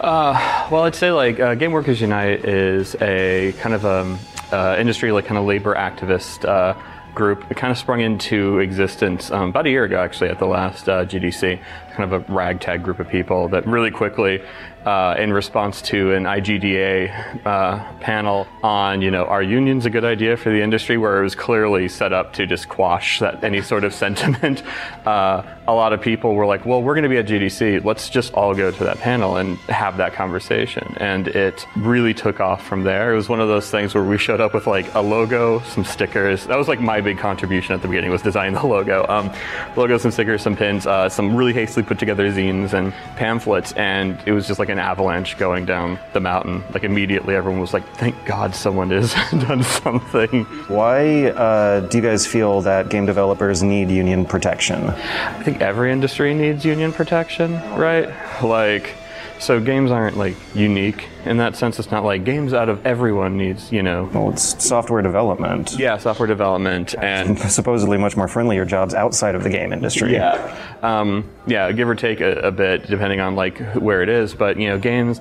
Uh, well, I'd say like uh, Game Workers Unite is a kind of a uh, industry like kind of labor activist uh, group. It kind of sprung into existence um, about a year ago, actually, at the last uh, GDC. Kind of a ragtag group of people that really quickly, uh, in response to an IGDA uh, panel on, you know, are unions a good idea for the industry, where it was clearly set up to just quash that any sort of sentiment. Uh, a lot of people were like, well, we're going to be at GDC. Let's just all go to that panel and have that conversation. And it really took off from there. It was one of those things where we showed up with like a logo, some stickers. That was like my big contribution at the beginning was designing the logo. Um, logo, some stickers, some pins, uh, some really hastily put together zines and pamphlets. And it was just like an avalanche going down the mountain. Like immediately everyone was like, thank God someone has done something. Why uh, do you guys feel that game developers need union protection? I think every industry needs union protection, right? Like, so games aren't like unique in that sense. It's not like games out of everyone needs, you know. Well, it's software development. Yeah, software development and supposedly much more friendlier jobs outside of the game industry. Yeah, um, yeah, give or take a, a bit depending on like where it is. But you know, games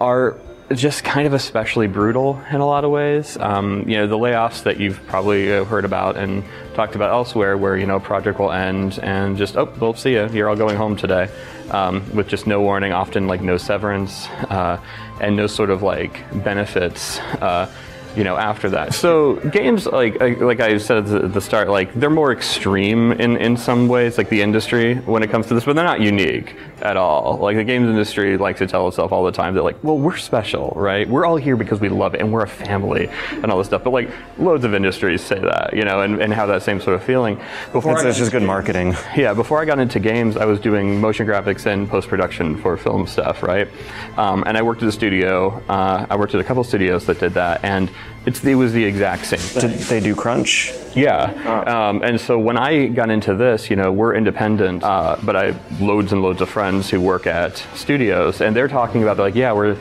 are just kind of especially brutal in a lot of ways. Um, you know, the layoffs that you've probably uh, heard about and talked about elsewhere, where you know, project will end and just oh, we'll see you. You're all going home today, um, with just no warning. Often like no severance uh, and no sort of like benefits. Uh, you know, after that. So games, like like I said at the start, like they're more extreme in in some ways, like the industry when it comes to this, but they're not unique at all. Like the games industry likes to tell itself all the time that like, well, we're special, right? We're all here because we love it and we're a family and all this stuff. But like loads of industries say that, you know, and, and have that same sort of feeling. Before it's, it's just good marketing. Yeah, before I got into games, I was doing motion graphics and post production for film stuff, right? Um, and I worked at a studio. Uh, I worked at a couple studios that did that, and it's, it was the exact same thing. Did they do crunch? Yeah. Um, and so when I got into this, you know, we're independent, uh, but I have loads and loads of friends who work at studios, and they're talking about, like, yeah, we're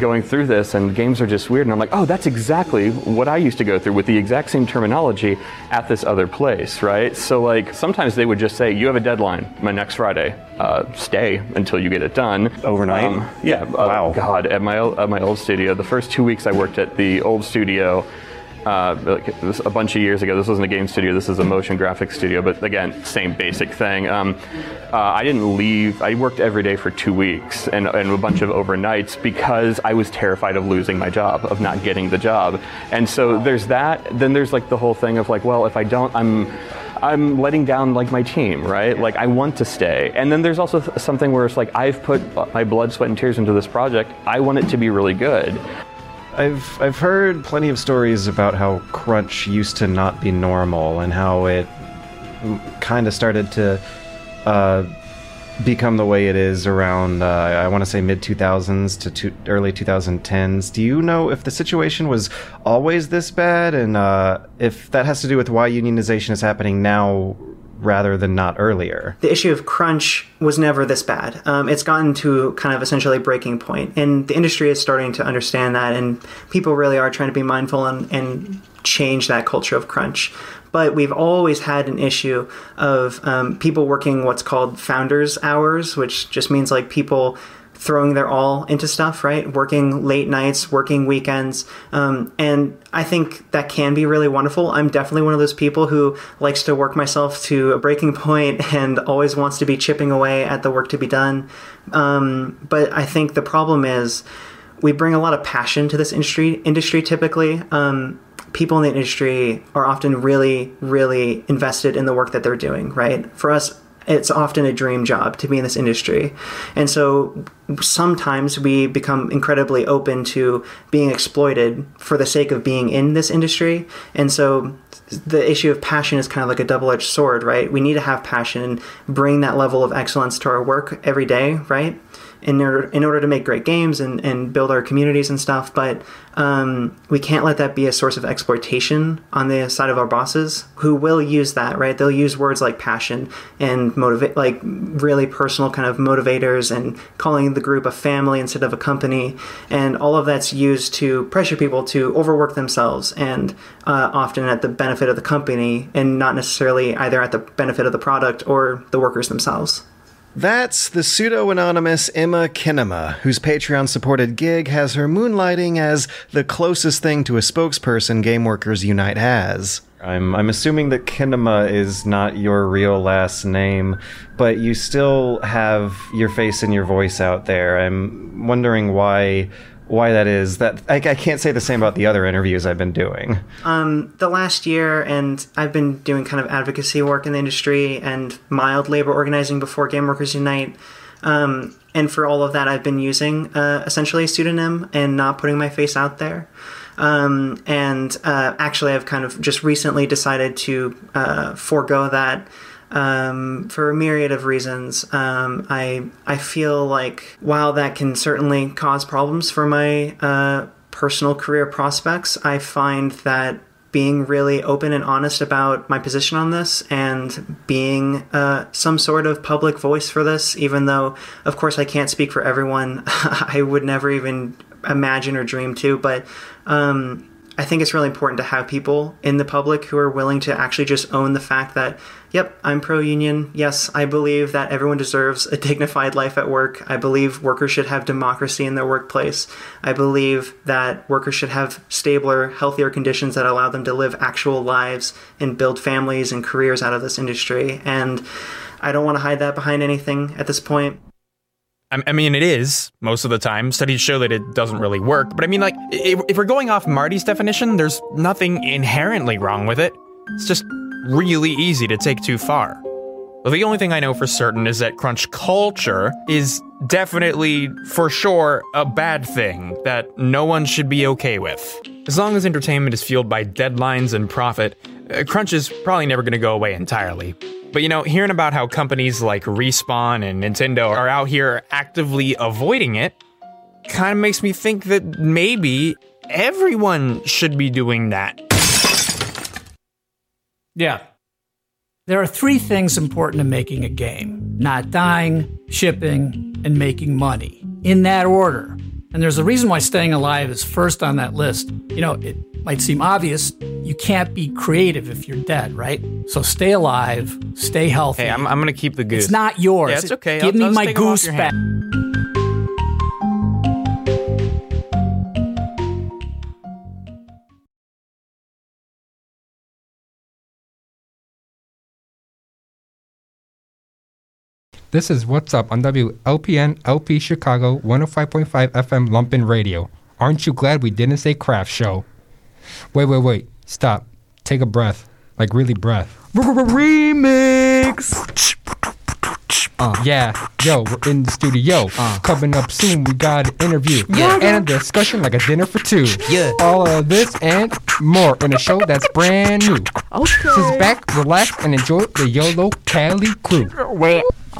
going through this and games are just weird and I'm like, "Oh, that's exactly what I used to go through with the exact same terminology at this other place, right?" So like sometimes they would just say, "You have a deadline, my next Friday. Uh, stay until you get it done." Overnight? yeah. wow. God, at my at my old studio, the first 2 weeks I worked at the old studio uh, a bunch of years ago. This wasn't a game studio. This is a motion graphics studio. But again, same basic thing. Um, uh, I didn't leave. I worked every day for two weeks and, and a bunch of overnights because I was terrified of losing my job, of not getting the job. And so there's that. Then there's like the whole thing of like, well, if I don't, I'm I'm letting down like my team, right? Like I want to stay. And then there's also th- something where it's like I've put my blood, sweat, and tears into this project. I want it to be really good. I've I've heard plenty of stories about how crunch used to not be normal and how it kind of started to uh, become the way it is around uh, I want to say mid 2000s to two, early 2010s. Do you know if the situation was always this bad and uh, if that has to do with why unionization is happening now rather than not earlier? The issue of crunch was never this bad. Um, it's gotten to kind of essentially breaking point, and the industry is starting to understand that, and people really are trying to be mindful and, and change that culture of crunch but we've always had an issue of um, people working what's called founders hours, which just means like people throwing their all into stuff, right? Working late nights, working weekends. Um, and I think that can be really wonderful. I'm definitely one of those people who likes to work myself to a breaking point and always wants to be chipping away at the work to be done. Um, but I think the problem is we bring a lot of passion to this industry industry typically. Um, people in the industry are often really, really invested in the work that they're doing, right? For us, it's often a dream job to be in this industry. And so sometimes we become incredibly open to being exploited for the sake of being in this industry. And so the issue of passion is kind of like a double edged sword, right? We need to have passion and bring that level of excellence to our work every day, right? In order in order to make great games and, and build our communities and stuff. But um, we can't let that be a source of exploitation on the side of our bosses who will use that. Right? They'll use words like passion and motivate, like really personal kind of motivators, and calling the group a family instead of a company, and all of that's used to pressure people to overwork themselves and uh, often at the benefit of the company and not necessarily either at the benefit of the product or the workers themselves. That's the pseudo anonymous Emma Kinema, whose Patreon supported gig has her moonlighting as the closest thing to a spokesperson Game Workers Unite has. I'm, I'm assuming that Kinema is not your real last name, but you still have your face and your voice out there. I'm wondering why why that is. That I, I, can't say the same about the other interviews I've been doing. Um, the last year, and I've been doing kind of advocacy work in the industry and mild labor organizing before Game Workers Unite. Um, and for all of that, I've been using uh, essentially a pseudonym and not putting my face out there. Um, and uh, actually, I've kind of just recently decided to uh, forego that um, for a myriad of reasons. Um, I I feel like while that can certainly cause problems for my uh, personal career prospects, I find that being really open and honest about my position on this and being uh, some sort of public voice for this, even though, of course, I can't speak for everyone. I would never even imagine or dream to, but um, I think it's really important to have people in the public who are willing to actually just own the fact that Yep, I'm pro union. Yes, I believe that everyone deserves a dignified life at work. I believe workers should have democracy in their workplace. I believe that workers should have stabler, healthier conditions that allow them to live actual lives and build families and careers out of this industry. And I don't want to hide that behind anything at this point. I mean, it is most of the time. Studies show that it doesn't really work. But I mean, like, if we're going off Marty's definition, there's nothing inherently wrong with it. It's just really easy to take too far. Well, the only thing I know for certain is that crunch culture is definitely, for sure, a bad thing that no one should be okay with. As long as entertainment is fueled by deadlines and profit, uh, crunch is probably never going to go away entirely. But you know, hearing about how companies like Respawn and Nintendo are out here actively avoiding it kind of makes me think that maybe everyone should be doing that. Yeah. There are three things important to making a game not dying, shipping, and making money. In that order. And there's a reason why staying alive is first on that list. You know, it might seem obvious. You can't be creative if you're dead, right? So stay alive, stay healthy. Hey, I'm, I'm going to keep the goose. It's not yours. Yeah, it's okay. Give I'll, me I'll my goose back. This is Wattz Up on WLPN LP Chicago 105.5 FM Lumpen Radio. Aren't you glad we didn't say craft show? Wait, wait, wait. Stop. Take a breath. Like really breath. Remix. Yeah, yo, we're in the studio. Coming up soon, we got an interview Yeah. and a discussion like a dinner for two. Yeah. All of this and more in a show that's brand new. Okay. Sit back, relax, and enjoy the YOLO Cali crew.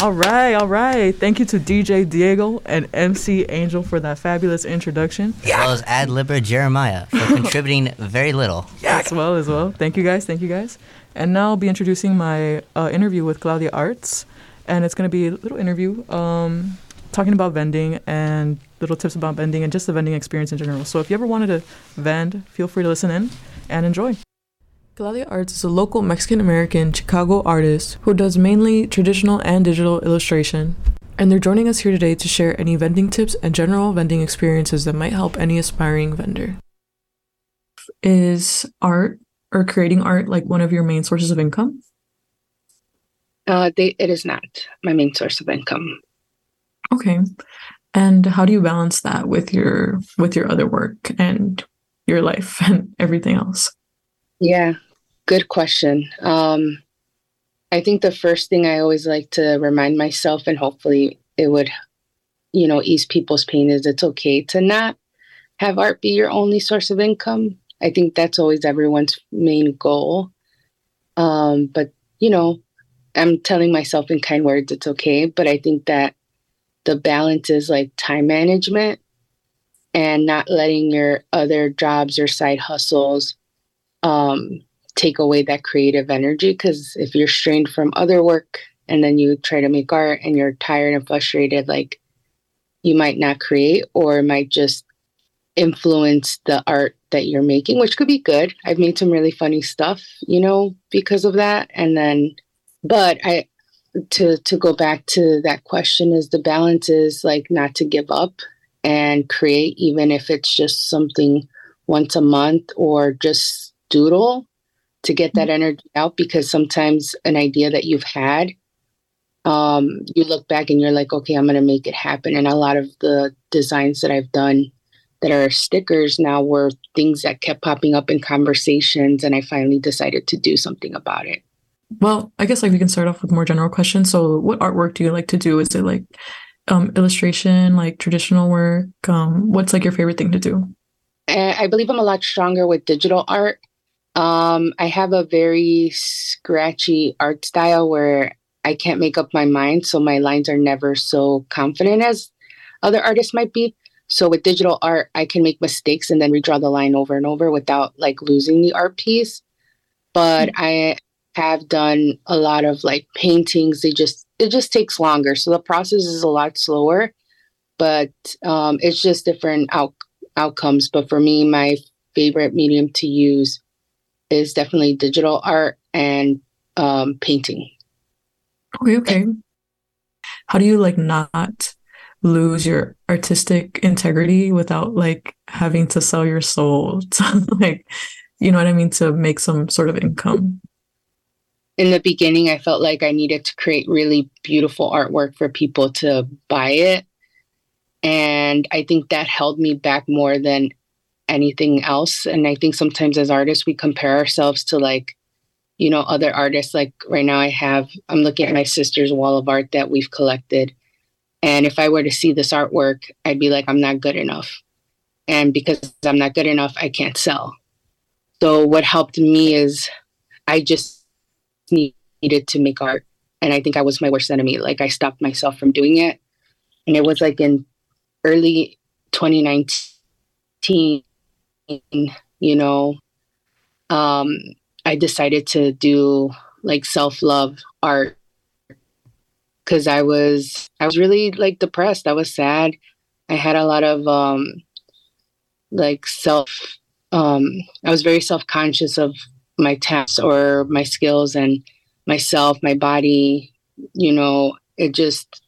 All right, all right. Thank you to DJ Diego and MC Angel for that fabulous introduction. As well as ad libber Jeremiah for contributing very little. As well, as well. Thank you guys, thank you guys. And now I'll be introducing my uh, interview with Claudia Arts. And it's going to be a little interview um, talking about vending and little tips about vending and just the vending experience in general. So if you ever wanted to vend, feel free to listen in and enjoy. Claudia Arts is a local Mexican American Chicago artist who does mainly traditional and digital illustration. And they're joining us here today to share any vending tips and general vending experiences that might help any aspiring vendor. Is art or creating art like one of your main sources of income? Uh, they, it is not my main source of income. Okay. And how do you balance that with your with your other work and your life and everything else? Yeah, good question. Um, I think the first thing I always like to remind myself, and hopefully it would, you know, ease people's pain, is it's okay to not have art be your only source of income. I think that's always everyone's main goal. Um, but, you know, I'm telling myself in kind words it's okay. But I think that the balance is like time management and not letting your other jobs or side hustles um, take away that creative energy. Because if you're strained from other work and then you try to make art and you're tired and frustrated, like you might not create or might just influence the art that you're making, which could be good. I've made some really funny stuff, you know, because of that. And then, but I, to to go back to that question is the balance is like not to give up and create even if it's just something once a month or just doodle to get that energy out because sometimes an idea that you've had um, you look back and you're like okay i'm going to make it happen. And a lot of the designs that i've done that are stickers now were things that kept popping up in conversations and i finally decided to do something about it Well, I guess like we can start off with more general questions. So, what artwork do you like to do? Is it like um, illustration, like traditional work? Um, what's like your favorite thing to do? Uh, I believe I'm a lot stronger with digital art. Um, I have a very scratchy art style where I can't make up my mind, so my lines are never so confident as other artists might be. So with digital art, I can make mistakes and then redraw the line over and over without like losing the art piece. But I have done a lot of like paintings. They just it just takes longer, so the process is a lot slower. But um, it's just different out- outcomes. But for me, my favorite medium to use is definitely digital art and um, painting. Okay, okay. How do you like not lose your artistic integrity without like having to sell your soul to like, you know what I mean, to make some sort of income? In the beginning i felt like i needed to create really beautiful artwork for people to buy it. And i think that held me back more than anything else. And i think sometimes as artists we compare ourselves to like you know other artists. Like right now i have i'm looking at my sister's wall of art that we've collected. And if i were to see this artwork i'd be like i'm not good enough. And because i'm not good enough i can't sell. So what helped me is i just needed to make art. And i think i was my worst enemy. Like i stopped myself from doing it. And it was like in early 2019 you know um i decided to do like self-love art. Because i was i was really like depressed. I was sad. I had a lot of um like self um i was very self-conscious of my talents or my skills and myself my body you know it just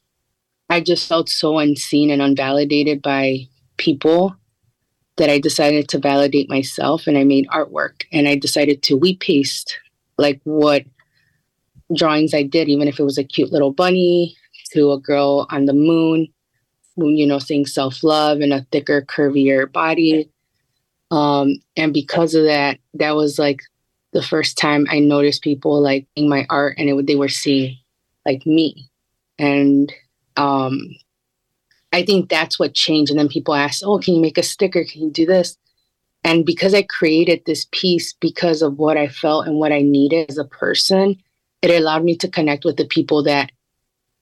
i just felt so unseen and unvalidated by people that i decided to validate myself and i made artwork and i decided to we paste like what drawings i did even if it was a cute little bunny to a girl on the moon you know saying self-love and a thicker curvier body. Um and because of that that was like the first time I noticed people like in my art and it, they were seeing like me. And um, I think that's what changed. And then people asked, Oh, can you make a sticker? Can you do this? And because I created this piece because of what I felt and what I needed as a person, it allowed me to connect with the people that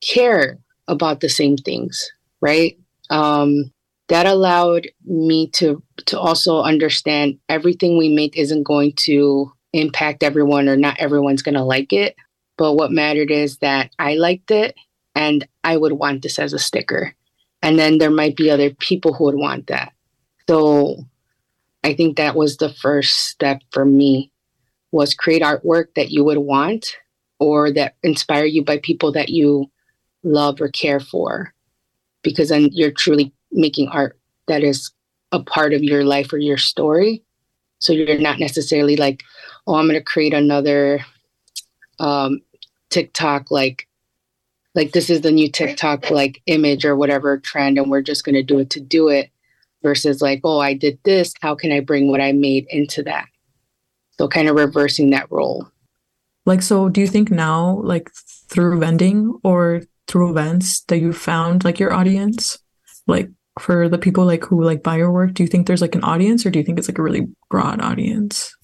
care about the same things, right? Um, that allowed me to to also understand everything we make isn't going to impact everyone or not everyone's going to like it. But what mattered is that I liked it and I would want this as a sticker. And then there might be other people who would want that. So I think that was the first step for me was create artwork that you would want or that inspire you by people that you love or care for because then you're truly making art that is a part of your life or your story so you're not necessarily like oh i'm going to create another um, tiktok like like this is the new tiktok like image or whatever trend and we're just going to do it to do it versus like oh i did this how can i bring what i made into that? So kind of reversing that role. Like so do you think now like through vending or through events that you found like your audience? Like for the people like who like buy your work do you think there's like an audience or do you think it's like a really broad audience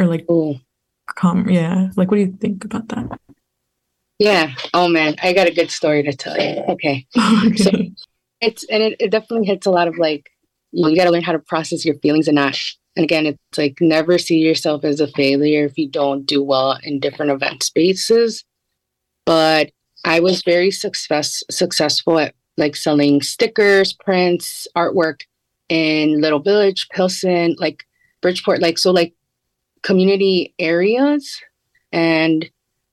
or like Ooh. come yeah like what do you think about that? Yeah. Oh man. I got a good story to tell you. Okay. So it's and it, it definitely hits a lot of like you, know, you got to learn how to process your feelings and not and again it's like never see yourself as a failure if you don't do well in different event spaces. But i was very success successful at like selling stickers, prints, artwork in Little Village, Pilsen, like Bridgeport, like so like community areas. And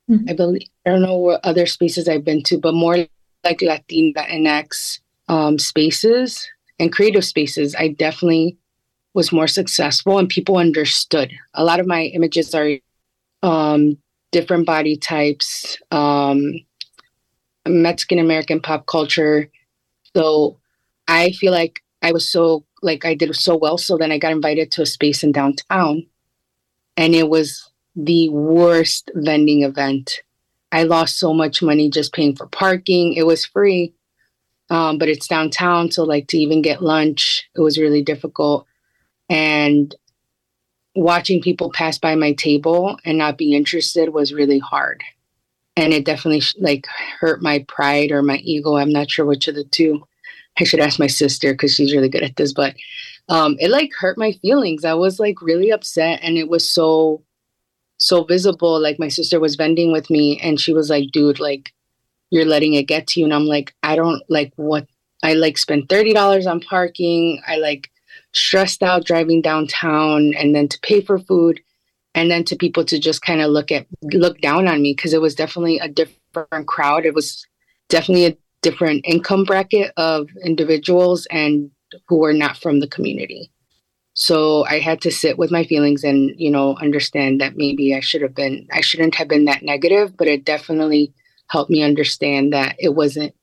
mm-hmm. I believe I don't know what other spaces I've been to, but more like Latina Latinx um, spaces and creative spaces. I definitely was more successful and people understood. A lot of my images are um, different body types, um, Mexican American pop culture. So I feel like I was so like I did so well. So then I got invited to a space in downtown, and it was the worst vending event. I lost so much money just paying for parking. It was free, um, but it's downtown, so like to even get lunch, it was really difficult. And watching people pass by my table and not be interested was really hard and it definitely like hurt my pride or my ego. I'm not sure which of the two. I should ask my sister because she's really good at this, but um, it like hurt my feelings. I was like really upset, and it was so so visible. Like my sister was vending with me, and she was like, "Dude, like you're letting it get to you," and I'm like, "I don't like what." I like spent thirty dollars on parking. I like stressed out driving downtown, and then to pay for food and then to people to just kind of look at look down on me because it was definitely a different crowd it was definitely a different income bracket of individuals and who were not from the community so i had to sit with my feelings and you know understand that maybe i should have been i shouldn't have been that negative but it definitely helped me understand that it wasn't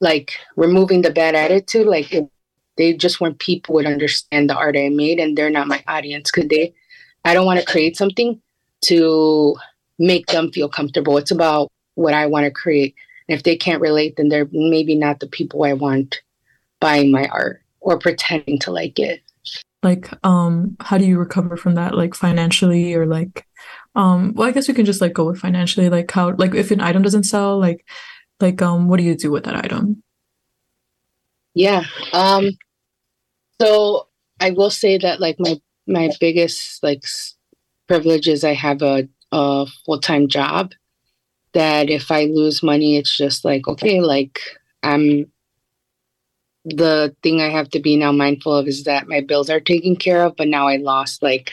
like removing the bad attitude like it, they just weren't people would understand the art i made and they're not my audience because they I don't want to create something to make them feel comfortable. It's about what I want to create. And if they can't relate, then they're maybe not the people I want buying my art or pretending to like it. Like, um, how do you recover from that, like financially or like, um, well, I guess we can just like go with financially, like how, like if an item doesn't sell, like, like, um, what do you do with that item? Yeah. Um, so I will say that like my my biggest like privilege is I have a, a full time job. That if I lose money, it's just like okay, like I'm. The thing I have to be now mindful of is that my bills are taken care of, but now I lost like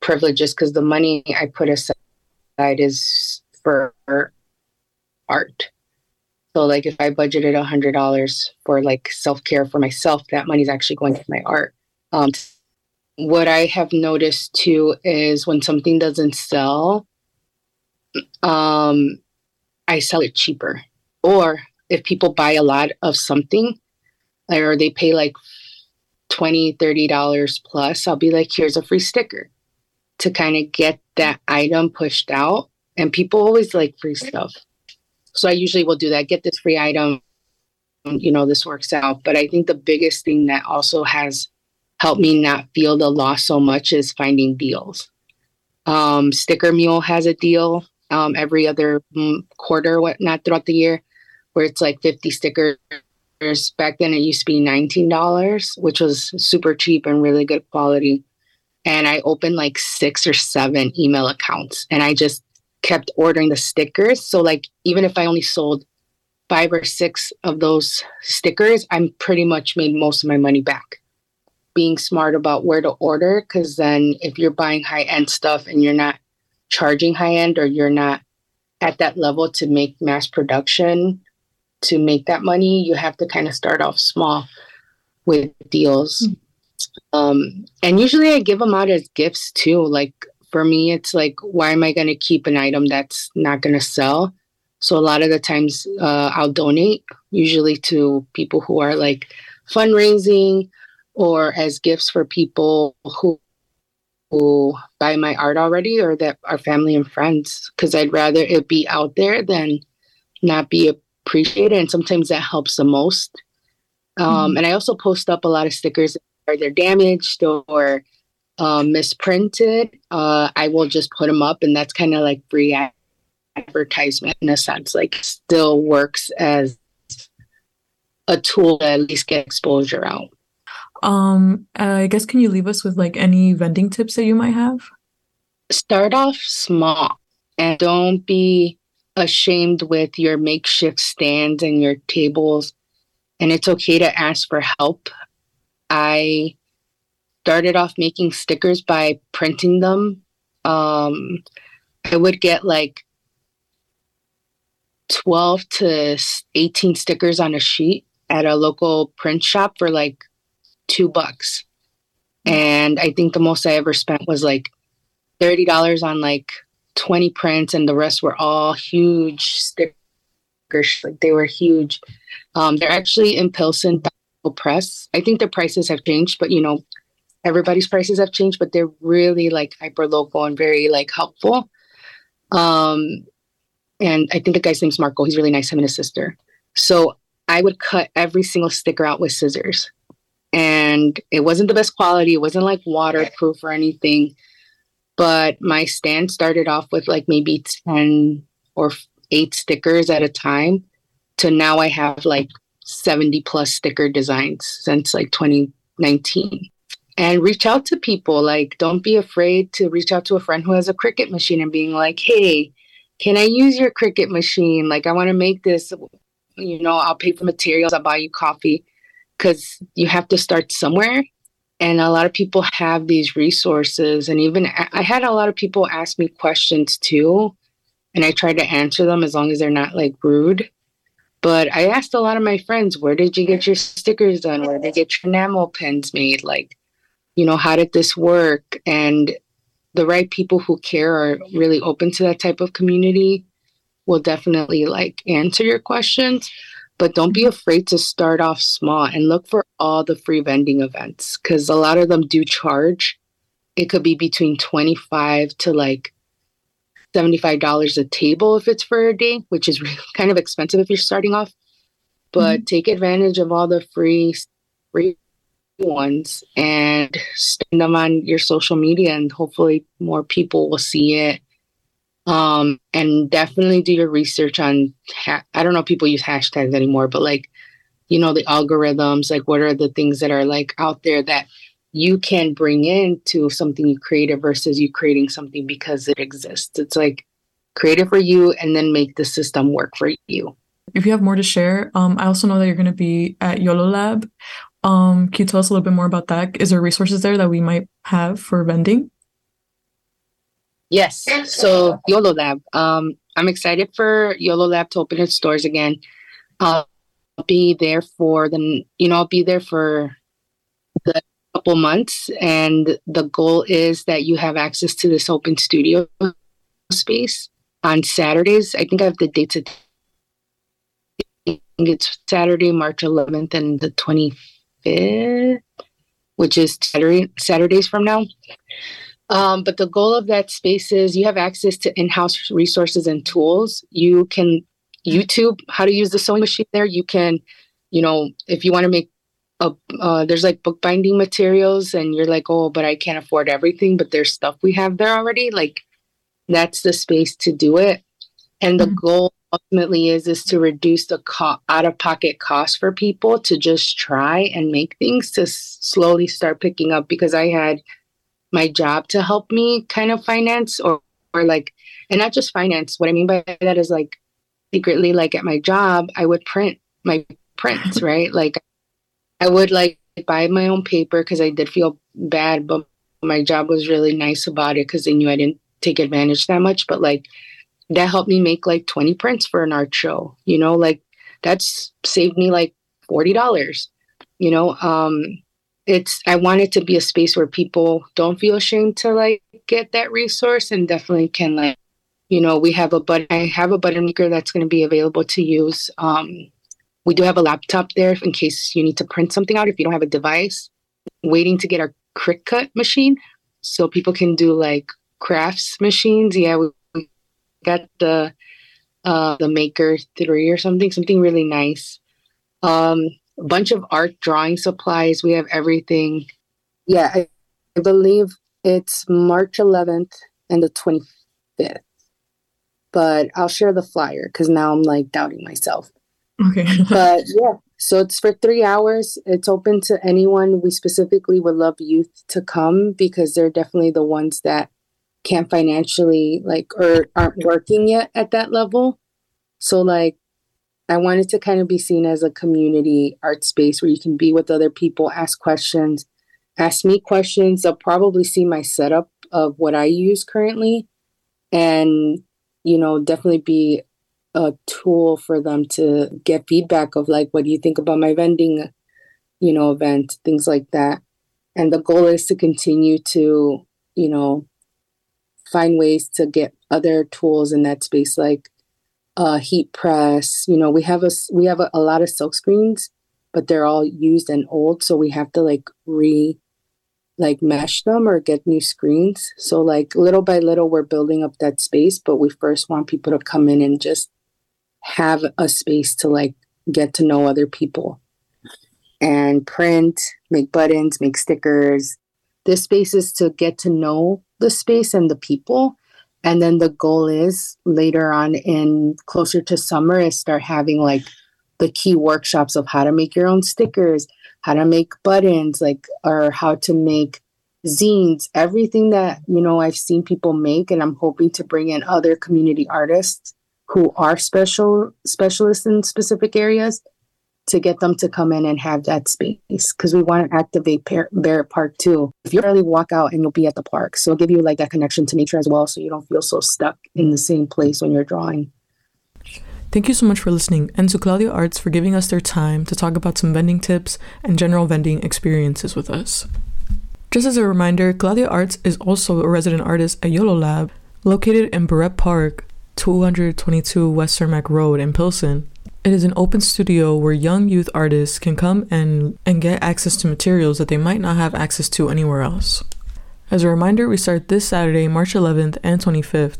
privileges because the money I put aside is for art. So like if I budgeted a hundred dollars for like self care for myself, that money's actually going to my art. Um, what I have noticed too is when something doesn't sell, um, I sell it cheaper. Or if people buy a lot of something, or they pay like 20 30 dollars plus i'll be like here's a free sticker to kind of get that item pushed out. And people always like free stuff. So I usually will do that, get this free item, you know, this works out. But I think the biggest thing that also has helped me not feel the loss so much is finding deals. Um, Sticker Mule has a deal um, every other mm, quarter, whatnot, throughout the year, where it's like 50 stickers. Back then, it used to be $19, which was super cheap and really good quality. And I opened like six or seven email accounts and I just kept ordering the stickers. So, like, even if I only sold five or six of those stickers, I'm pretty much made most of my money back. Being smart about where to order, because then if you're buying high end stuff and you're not charging high end or you're not at that level to make mass production to make that money, you have to kind of start off small with deals. Mm-hmm. Um, and usually I give them out as gifts too. Like for me, it's like, why am I going to keep an item that's not going to sell? So a lot of the times uh, I'll donate, usually to people who are like fundraising or as gifts for people who who buy my art already or that are family and friends because I'd rather it be out there than not be appreciated. And sometimes that helps the most. Um, mm And I also post up a lot of stickers that are they're damaged or um, misprinted. Uh, I will just put them up, and that's kind of like free advertisement in a sense. Like, still works as a tool to at least get exposure out. Um, I guess can you leave us with like any vending tips that you might have? Start off small and don't be ashamed with your makeshift stands and your tables. And it's okay to ask for help. I started off making stickers by printing them. Um, I would get like 12 to 18 stickers on a sheet at a local print shop for like two bucks. And I think the most I ever spent was like $30 on like 20 prints, and the rest were all huge stickers. Like they were huge. Um, they're actually in Pilsen Press. I think the prices have changed, but you know, everybody's prices have changed, but they're really like hyper local and very like helpful. Um, and I think the guy's name's Marco. He's really nice, him and his sister. So I would cut every single sticker out with scissors and it wasn't the best quality. It wasn't like waterproof or anything. But my stand started off with like maybe 10 or eight stickers at a time to now I have like 70 plus sticker designs since like 2019. And reach out to people. Like, don't be afraid to reach out to a friend who has a Cricut machine and being like, hey, can I use your Cricut machine? Like, I want to make this. You know, I'll pay for materials, I'll buy you coffee because you have to start somewhere. And a lot of people have these resources. And even I had a lot of people ask me questions too. And I try to answer them as long as they're not like rude. But I asked a lot of my friends, where did you get your stickers done? Where did you get your enamel pins made? Like, you know, how did this work? And the right people who care are really open to that type of community will definitely like answer your questions but don't be afraid to start off small and look for all the free vending events because a lot of them do charge. It could be between 25 to like $75 a table if it's for a day, which is kind of expensive if you're starting off. But mm-hmm. take advantage of all the free free ones and send them on your social media and hopefully more people will see it um, and definitely do your research on, ha- I don't know if people use hashtags anymore, but like, you know, the algorithms, like what are the things that are like out there that you can bring into something you created versus you creating something because it exists. It's like create it for you and then make the system work for you. If you have more to share, um, I also know that you're going to be at YOLO Lab. Um, can you tell us a little bit more about that? Is there resources there that we might have for vending? Yes. So YOLO Lab. Um, I'm excited for YOLO Lab to open its doors again. I'll be there for the, you know, I'll be there for the couple months, and the goal is that you have access to this open studio space on Saturdays. I think I have the dates. I think it's Saturday, March 11th, and the 25th, which is Saturday Saturdays from now Um, but the goal of that space is you have access to in-house resources and tools. You can YouTube how to use the sewing machine there. You can, you know, if you want to make a, uh, there's like bookbinding materials and you're like, oh, but I can't afford everything, but there's stuff we have there already. Like that's the space to do it. And the mm-hmm. goal ultimately is is to reduce the co- out of pocket cost for people to just try and make things to s- slowly start picking up because I had my job to help me kind of finance or or like and not just finance. What i mean by that is like secretly like at my job i would print my prints right? Like i would like buy my own paper because i did feel bad but my job was really nice about it because they knew i didn't take advantage that much. But like that helped me make like 20 prints for an art show you know? Like that's saved me like $40 you know? Um it's I want it to be a space where people don't feel ashamed to like get that resource and definitely can like you know we have a but I have a button maker that's going to be available to use. Um, we do have a laptop there in case you need to print something out if you don't have a device. Waiting to get our Cricut machine so people can do like crafts machines. Yeah, we got the uh, the Maker three or something, something really nice. Um, a bunch of art drawing supplies. We have everything. Yeah, I, I believe it's March 11th and the 25th. But I'll share the flyer because now I'm like doubting myself. Okay. but yeah, so it's for three hours. It's open to anyone. We specifically would love youth to come because they're definitely the ones that can't financially like or aren't working yet at that level. So like I wanted to kind of be seen as a community art space where you can be with other people, ask questions, ask me questions. They'll probably see my setup of what I use currently and, you know, definitely be a tool for them to get feedback of like, what do you think about my vending, you know, event, things like that. And the goal is to continue to, you know, find ways to get other tools in that space, like uh, heat press. You know, we have a we have a, a lot of silk screens, but they're all used and old, so we have to like re like mesh them or get new screens. So like little by little, we're building up that space, but we first want people to come in and just have a space to like get to know other people and print, make buttons, make stickers. This space is to get to know the space and the people and then the goal is later on in closer to summer is start having like the key workshops of how to make your own stickers how to make buttons like or how to make zines everything that you know i've seen people make and i'm hoping to bring in other community artists who are special specialists in specific areas to get them to come in and have that space because we want to activate Par- Barrett Park too. If you really walk out and you'll be at the park, so give you like that connection to nature as well, so you don't feel so stuck in the same place when you're drawing. Thank you so much for listening, and to Claudia Arts for giving us their time to talk about some vending tips and general vending experiences with us. Just as a reminder, Claudia Arts is also a resident artist at YOLO Lab, located in Barrett Park, 222 West Cermak Road in Pilsen. It is an open studio where young youth artists can come and, and get access to materials that they might not have access to anywhere else. As a reminder, we start this Saturday, March 11th and 25th,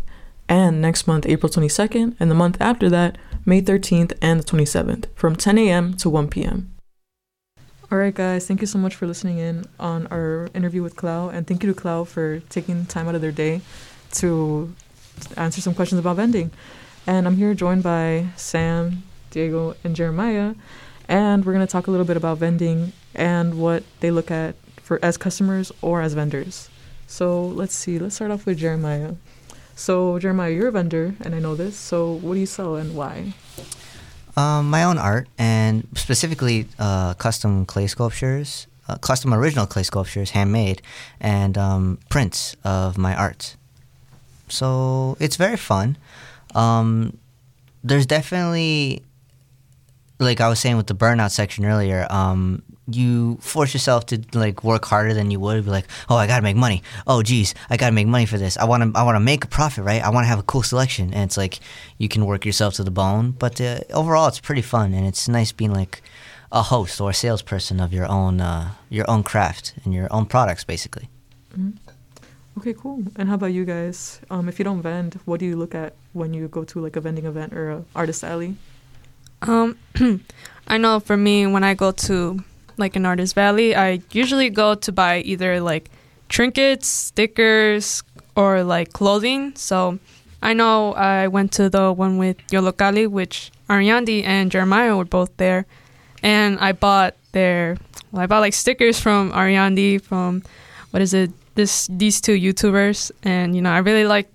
and next month, April 22nd, and the month after that, May 13th and the 27th, from 10 a.m. to 1 p.m. All right, guys, thank you so much for listening in on our interview with Clau, and thank you to Clau for taking time out of their day to answer some questions about vending. And I'm here joined by Sam, Diego, and Jeremiah. And we're going to talk a little bit about vending and what they look at for as customers or as vendors. So let's see. Let's start off with Jeremiah. So Jeremiah, you're a vendor, and I know this. So what do you sell and why? Um, my own art, and specifically uh, custom clay sculptures, uh, custom original clay sculptures, handmade, and um, prints of my art. So it's very fun. Um, there's definitely like I was saying with the burnout section earlier, um, you force yourself to like work harder than you would. Be like, oh, I gotta make money. Oh, geez, I gotta make money for this. I want to, I want to make a profit, right? I want to have a cool selection, and it's like you can work yourself to the bone. But uh, overall, it's pretty fun, and it's nice being like a host or a salesperson of your own, uh, your own craft and your own products, basically. Mm-hmm. Okay, cool. And how about you guys? Um, if you don't vend, what do you look at when you go to like a vending event or a artist alley? Um, I know for me, when I go to like an artist alley, I usually go to buy either like trinkets, stickers, or like clothing. So I know I went to the one with Yollocalli, which Ariandi and Jeremiah were both there, and I bought their. Well, I bought like stickers from Ariandi from what is it? This these two YouTubers, and you know I really like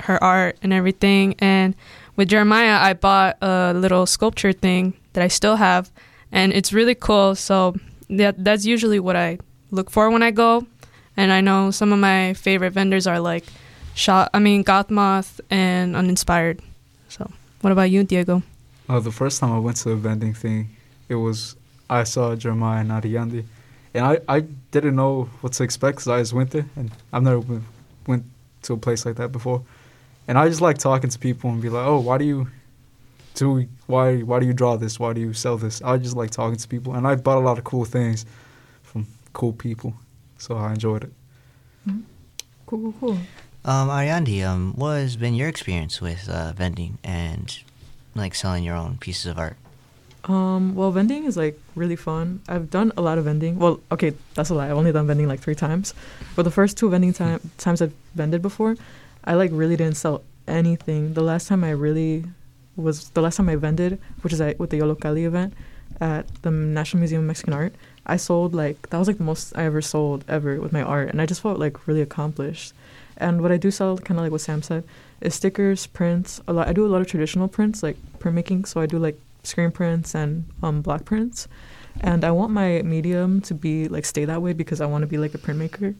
her art and everything. And with Jeremiah, I bought a little sculpture thing that I still have, and it's really cool. So that that's usually what I look for when I go. And I know some of my favorite vendors are like Shot, I mean Gothmoth and Uninspired. So, what about you, Diego? Uh, the first time I went to a vending thing, it was I saw Jeremiah and Ariandi, and I, I didn't know what to expect because I just went there and I've never been, went to a place like that before, and I just like talking to people and be like, oh, why do you do why why do you draw this? Why do you sell this? I just like talking to people, and I bought a lot of cool things from cool people, so I enjoyed it. Mm-hmm. Cool, cool, cool. Um, Ariandi, um, what has been your experience with uh, vending and like selling your own pieces of art? Um, well, vending is like really fun. I've done a lot of vending. Well, okay, that's a lie. I've only done vending like three times. But the first two vending time times I've vended before, I like really didn't sell anything. The last time I really was the last time I vended, which is at, with the Yollocalli event at the National Museum of Mexican Art. I sold like that was like the most I ever sold ever with my art, and I just felt like really accomplished. And what I do sell, kind of like what Sam said, is stickers, prints. A lot. I do a lot of traditional prints, like printmaking. So I do like screen prints and um, block prints. And I want my medium to be like stay that way because I want to be like a printmaker.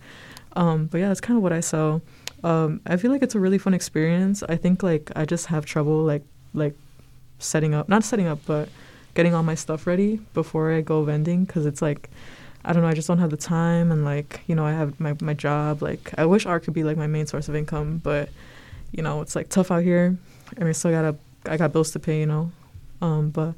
Um, but yeah, that's kind of what I sell. Um, I feel like it's a really fun experience. I think like I just have trouble like like setting up, not setting up, but getting all my stuff ready before I go vending because it's like I don't know, I just don't have the time and like, you know, I have my my job. Like I wish art could be like my main source of income, but you know, it's like tough out here. I mean, I still gotta I got bills to pay, you know. Um, but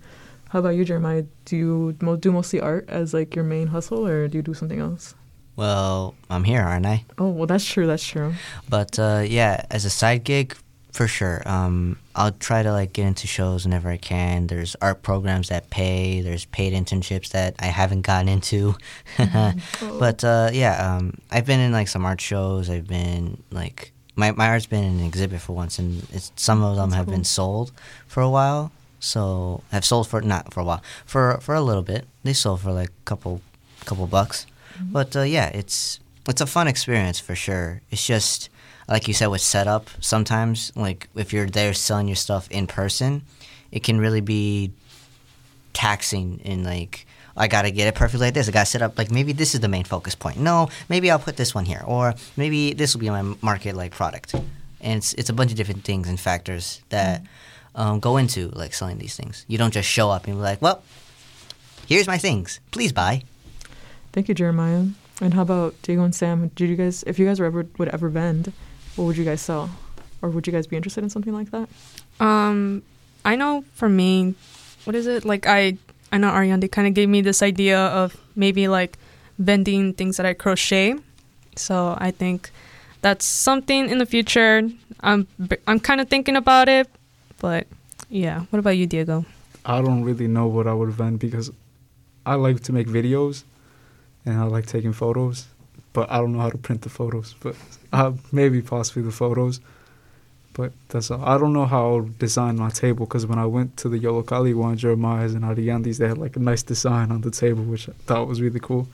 how about you, Jeremiah? Do you do mostly art as like your main hustle, or do you do something else? Well, I'm here, aren't I? Oh, well, that's true. That's true. But uh, yeah, as a side gig, for sure. Um, I'll try to like get into shows whenever I can. There's art programs that pay. There's paid internships that I haven't gotten into. mm-hmm. But uh, yeah, um, I've been in like some art shows. I've been like my my art's been in an exhibit for once, and it's some of them That's have cool. been sold for a while. So have sold for not for a while for for a little bit. They sold for like a couple couple bucks. Mm-hmm. But uh, yeah, it's it's a fun experience for sure. It's just like you said with setup, sometimes like if you're there selling your stuff in person, it can really be taxing in like I gotta get it perfectly like this. I gotta set up like maybe this is the main focus point. No, maybe I'll put this one here, or maybe this will be my market like product. And it's it's a bunch of different things and factors that um, go into like selling these things. You don't just show up and be like, well, here's my things, please buy. Thank you, Jeremiah. And how about Diego and Sam? Did you guys, if you guys were ever would ever vend, what would you guys sell? Or would you guys be interested in something like that? Um, I know for me, what is it? Like I I know Ariandi kind of gave me this idea of maybe like vending things that I crochet. So I think that's something in the future. I'm I'm kind of thinking about it, but yeah. What about you, Diego? I don't really know what I would vend because I like to make videos and I like taking photos but I don't know how to print the photos. But uh, maybe possibly the photos. But that's all. I don't know how I'll design my table because when I went to the Yollocalli one, Jeremiah's and Ariandi's, they had like a nice design on the table, which I thought was really cool.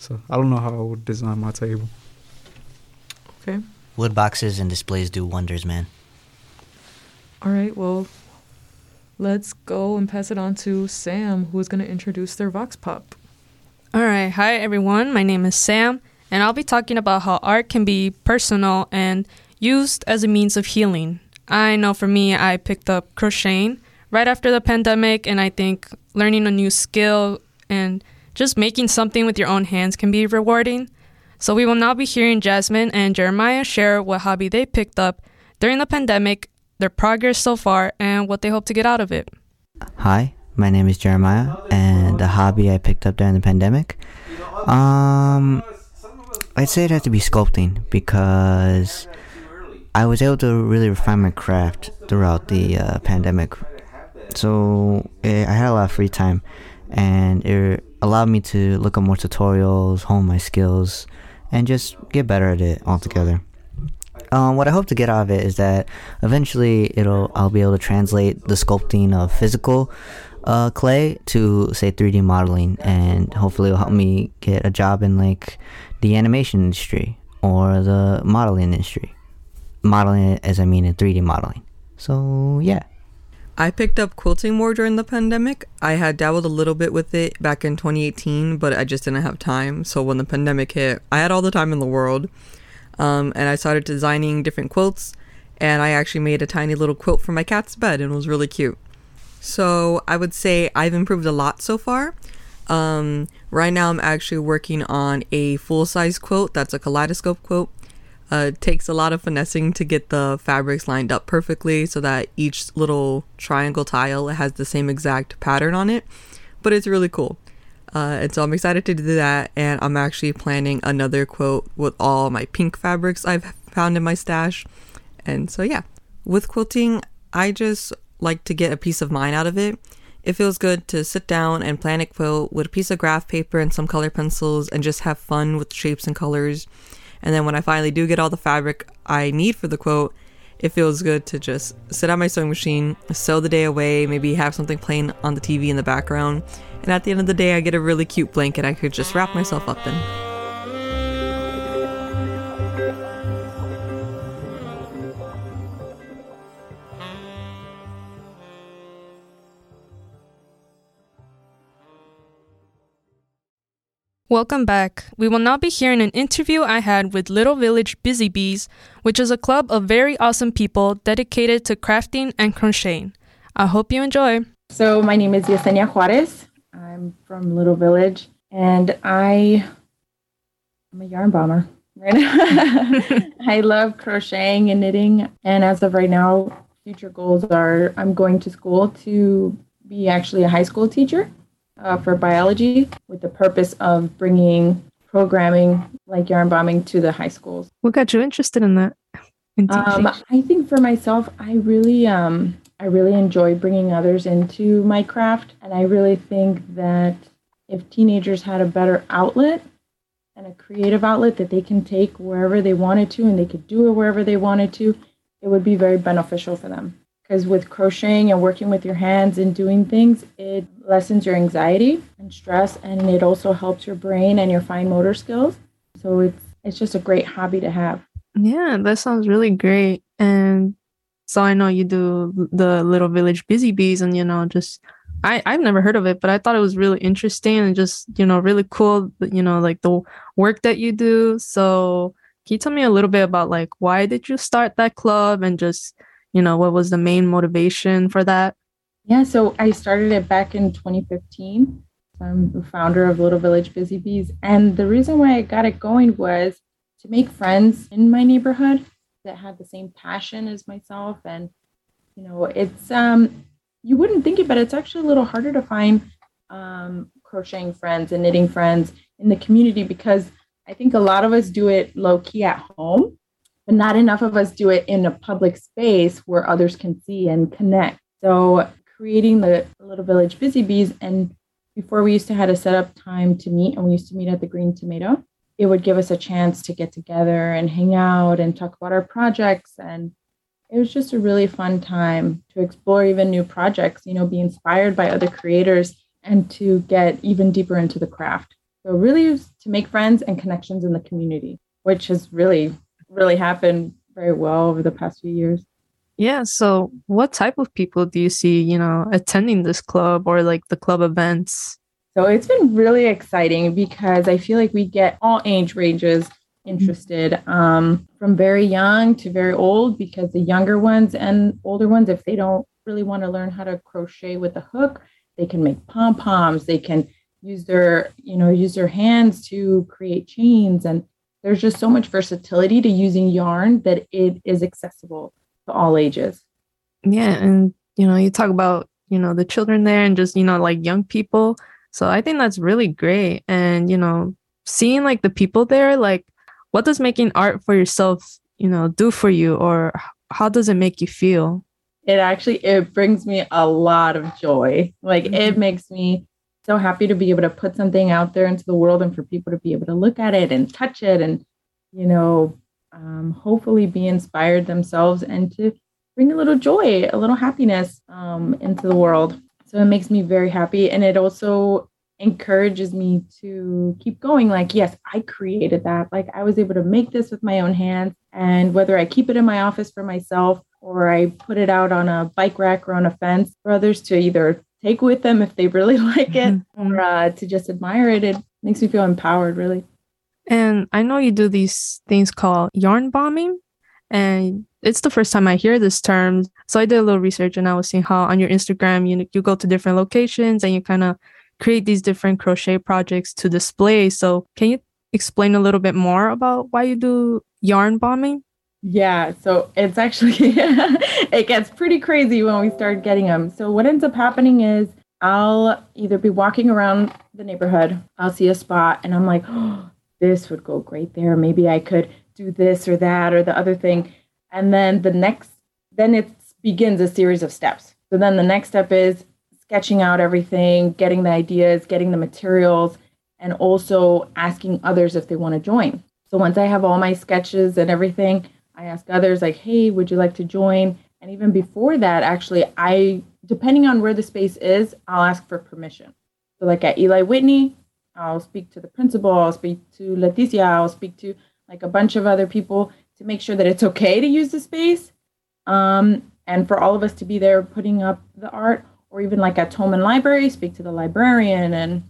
So I don't know how I would design my table. Okay. Wood boxes and displays do wonders, man. All right. Well, let's go and pass it on to Sam, who is going to introduce their Vox Pop. All right. Hi, everyone. My name is Sam and I'll be talking about how art can be personal and used as a means of healing. I know for me, I picked up crocheting right after the pandemic, and I think learning a new skill and just making something with your own hands can be rewarding. So, we will now be hearing Jasmine and Jeremiah share what hobby they picked up during the pandemic, their progress so far, and what they hope to get out of it. Hi, my name is Jeremiah, and the hobby I picked up during the pandemic. Um, I'd say it had to be sculpting because I was able to really refine my craft throughout the uh, pandemic. So eh, I had a lot of free time, and it allowed me to look up more tutorials, hone my skills, and just get better at it altogether. Um, what I hope to get out of it is that eventually it'll I'll be able to translate the sculpting of physical uh, clay to say 3D modeling, and hopefully it'll help me get a job in like the animation industry or the modeling industry. Modeling as I mean in 3D modeling. So yeah. I picked up quilting more during the pandemic. I had dabbled a little bit with it back in 2018, but I just didn't have time. So when the pandemic hit, I had all the time in the world. Um, and I started designing different quilts. And I actually made a tiny little quilt for my cat's bed and it was really cute. So I would say I've improved a lot so far. Um, right now, I'm actually working on a full size quilt that's a kaleidoscope quilt. Uh, it takes a lot of finessing to get the fabrics lined up perfectly so that each little triangle tile has the same exact pattern on it. But it's really cool. Uh, and so I'm excited to do that. And I'm actually planning another quilt with all my pink fabrics I've found in my stash. And so, yeah, with quilting, I just like to get a peace of mind out of it. It feels good to sit down and plan a quilt with a piece of graph paper and some color pencils and just have fun with shapes and colors. And then when I finally do get all the fabric I need for the quilt, it feels good to just sit on my sewing machine, sew the day away, maybe have something playing on the TV in the background. And at the end of the day, I get a really cute blanket I could just wrap myself up in. Welcome back. We will now be hearing an interview I had with Little Village Busy Bees, which is a club of very awesome people dedicated to crafting and crocheting. I hope you enjoy. So, my name is Yesenia Juarez. I'm from Little Village, and I I'm a yarn bomber. Right I love crocheting and knitting, and as of right now, future goals are I'm going to school to be actually a high school teacher uh, for biology with the purpose of bringing programming like yarn bombing to the high schools. What got you interested in that? In um, I think for myself, I really, um, I really enjoy bringing others into my craft, and I really think that if teenagers had a better outlet and a creative outlet that they can take wherever they wanted to, and they could do it wherever they wanted to, it would be very beneficial for them because with crocheting and working with your hands and doing things, it lessens your anxiety and stress, and it also helps your brain and your fine motor skills. So it's it's just a great hobby to have. Yeah, that sounds really great. And so I know you do the Little Village Busy Bees, and you know, just I I've never heard of it, but I thought it was really interesting and just you know really cool. You know, like the work that you do. So can you tell me a little bit about like why did you start that club and just you know, what was the main motivation for that? Yeah, so I started it back in 2015. I'm the founder of Little Village Busy Bees. And the reason why I got it going was to make friends in my neighborhood that had the same passion as myself. And, you know, it's, um, you wouldn't think it, but it's actually a little harder to find um, crocheting friends and knitting friends in the community because I think a lot of us do it low key at home not enough of us do it in a public space where others can see and connect. So creating the Little Village Busy Bees, and before we used to have a set up time to meet, and we used to meet at the Green Tomato. It would give us a chance to get together and hang out and talk about our projects. And it was just a really fun time to explore even new projects, you know, be inspired by other creators and to get even deeper into the craft. So, really, to make friends and connections in the community, which has really really happened very well over the past few years. Yeah. So, what type of people do you see, you know, attending this club or like the club events? So, it's been really exciting because I feel like we get all age ranges interested um, from very young to very old because the younger ones and older ones, if they don't really want to learn how to crochet with a hook, they can make pom poms, they can use their, you know, use their hands to create chains and there's just so much versatility to using yarn that it is accessible to all ages. Yeah, and you know, you talk about, you know, the children there and just, you know, like young people. So I think that's really great and, you know, seeing like the people there like what does making art for yourself, you know, do for you, or how does it make you feel? It actually it brings me a lot of joy. Like mm-hmm. it makes me so happy to be able to put something out there into the world and for people to be able to look at it and touch it and you know um, hopefully be inspired themselves and to bring a little joy a little happiness um, into the world. So it makes me very happy and it also encourages me to keep going. Like yes i created that. Like i was able to make this with my own hands and whether i keep it in my office for myself or i put it out on a bike rack or on a fence for others to either take with them if they really like it mm-hmm. or uh, to just admire it. It makes me feel empowered, really. And I know you do these things called yarn bombing. And it's the first time I hear this term. So I did a little research and I was seeing how on your Instagram, you, you go to different locations and you kind of create these different crochet projects to display. So can you explain a little bit more about why you do yarn bombing? Yeah, so it's actually it gets pretty crazy when we start getting them. So what ends up happening is I'll either be walking around the neighborhood, I'll see a spot and I'm like, "Oh, this would go great there. Maybe I could do this or that or the other thing." And then the next then it begins a series of steps. So then the next step is sketching out everything, getting the ideas, getting the materials, and also asking others if they want to join. So once I have all my sketches and everything, I ask others like, "Hey, would you like to join?" And even before that, actually, I depending on where the space is, I'll ask for permission. So like at Eli Whitney, I'll speak to the principal, I'll speak to Leticia, I'll speak to like a bunch of other people to make sure that it's okay to use the space. Um, and for all of us to be there putting up the art, or even like at Toman Library, speak to the librarian and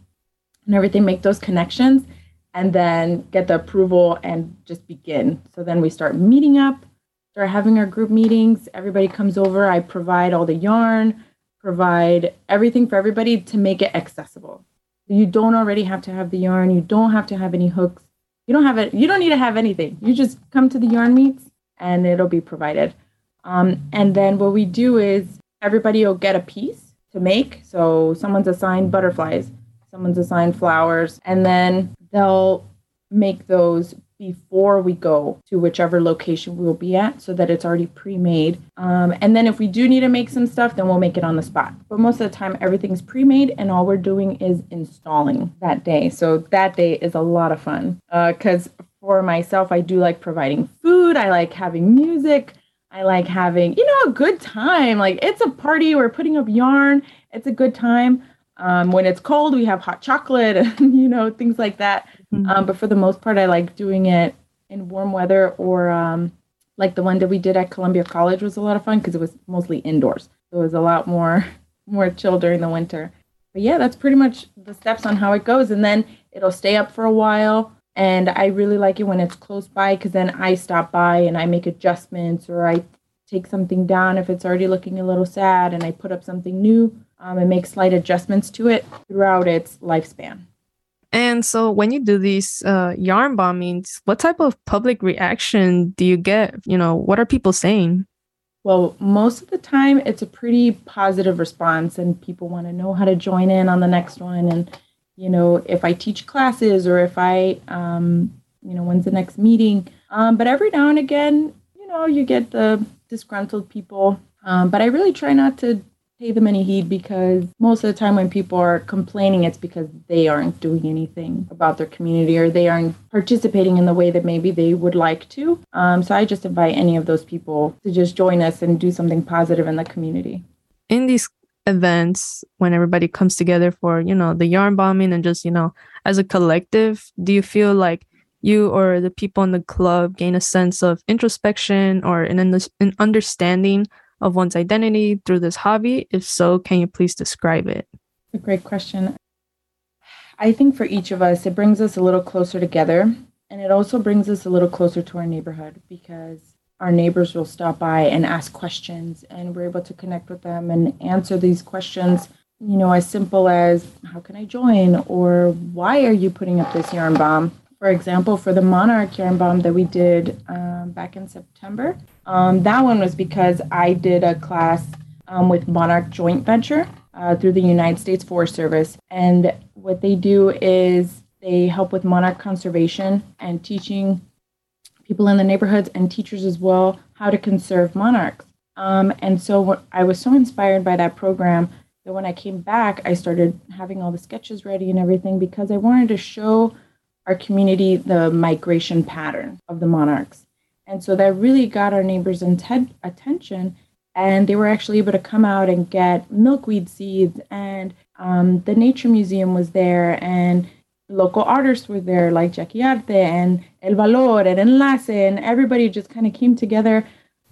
and everything, make those connections and then get the approval and just begin. So then we start meeting up, start having our group meetings. Everybody comes over. I provide all the yarn, provide everything for everybody to make it accessible. You don't already have to have the yarn. You don't have to have any hooks. You don't have it. You don't need to have anything. You just come to the yarn meets and it'll be provided. Um, and then what we do is everybody will get a piece to make. So someone's assigned butterflies, someone's assigned flowers, and then they'll make those before we go to whichever location we will be at so that it's already pre-made. Um, and then if we do need to make some stuff then we'll make it on the spot. But most of the time everything's pre-made and all we're doing is installing that day. So that day is a lot of fun because uh, for myself i do like providing food. I like having music. I like having you know a good time. Like it's a party. We're putting up yarn. It's a good time um, when it's cold, we have hot chocolate and you know things like that. Mm-hmm. Um, but for the most part, I like doing it in warm weather or um, like the one that we did at Columbia College was a lot of fun because it was mostly indoors. So it was a lot more more chill during the winter. But yeah, that's pretty much the steps on how it goes, and then it'll stay up for a while. And I really like it when it's close by because then I stop by and I make adjustments or I take something down if it's already looking a little sad and I put up something new um, and make slight adjustments to it throughout its lifespan. And so, when you do these uh, yarn bombings, what type of public reaction do you get? You know, what are people saying? Well, most of the time, it's a pretty positive response, and people want to know how to join in on the next one. And, you know, if I teach classes or if I, um, you know, when's the next meeting. Um, but every now and again, you know, you get the disgruntled people. Um, but I really try not to pay them any heed because most of the time when people are complaining, it's because they aren't doing anything about their community or they aren't participating in the way that maybe they would like to. Um, so I just invite any of those people to just join us and do something positive in the community. In these events, when everybody comes together for, you know, the yarn bombing and just, you know, as a collective, do you feel like you or the people in the club gain a sense of introspection or an, an understanding of one's identity through this hobby? If so, can you please describe it? A great question. I think for each of us, it brings us a little closer together. And it also brings us a little closer to our neighborhood because our neighbors will stop by and ask questions, and we're able to connect with them and answer these questions. You know, as simple as how can I join, or why are you putting up this yarn bomb? For example, for the Monarch yarn bomb that we did um, back in September, um, that one was because I did a class um, with Monarch Joint Venture uh, through the United States Forest Service. And what they do is they help with monarch conservation and teaching people in the neighborhoods and teachers as well how to conserve monarchs. Um, and so I was so inspired by that program that when I came back, I started having all the sketches ready and everything because I wanted to show our community the migration pattern of the monarchs. And so that really got our neighbors' inten- attention. And they were actually able to come out and get milkweed seeds. And um, the Nature Museum was there. And local artists were there, like Jackie Arte and El Valor and Enlace. And everybody just kind of came together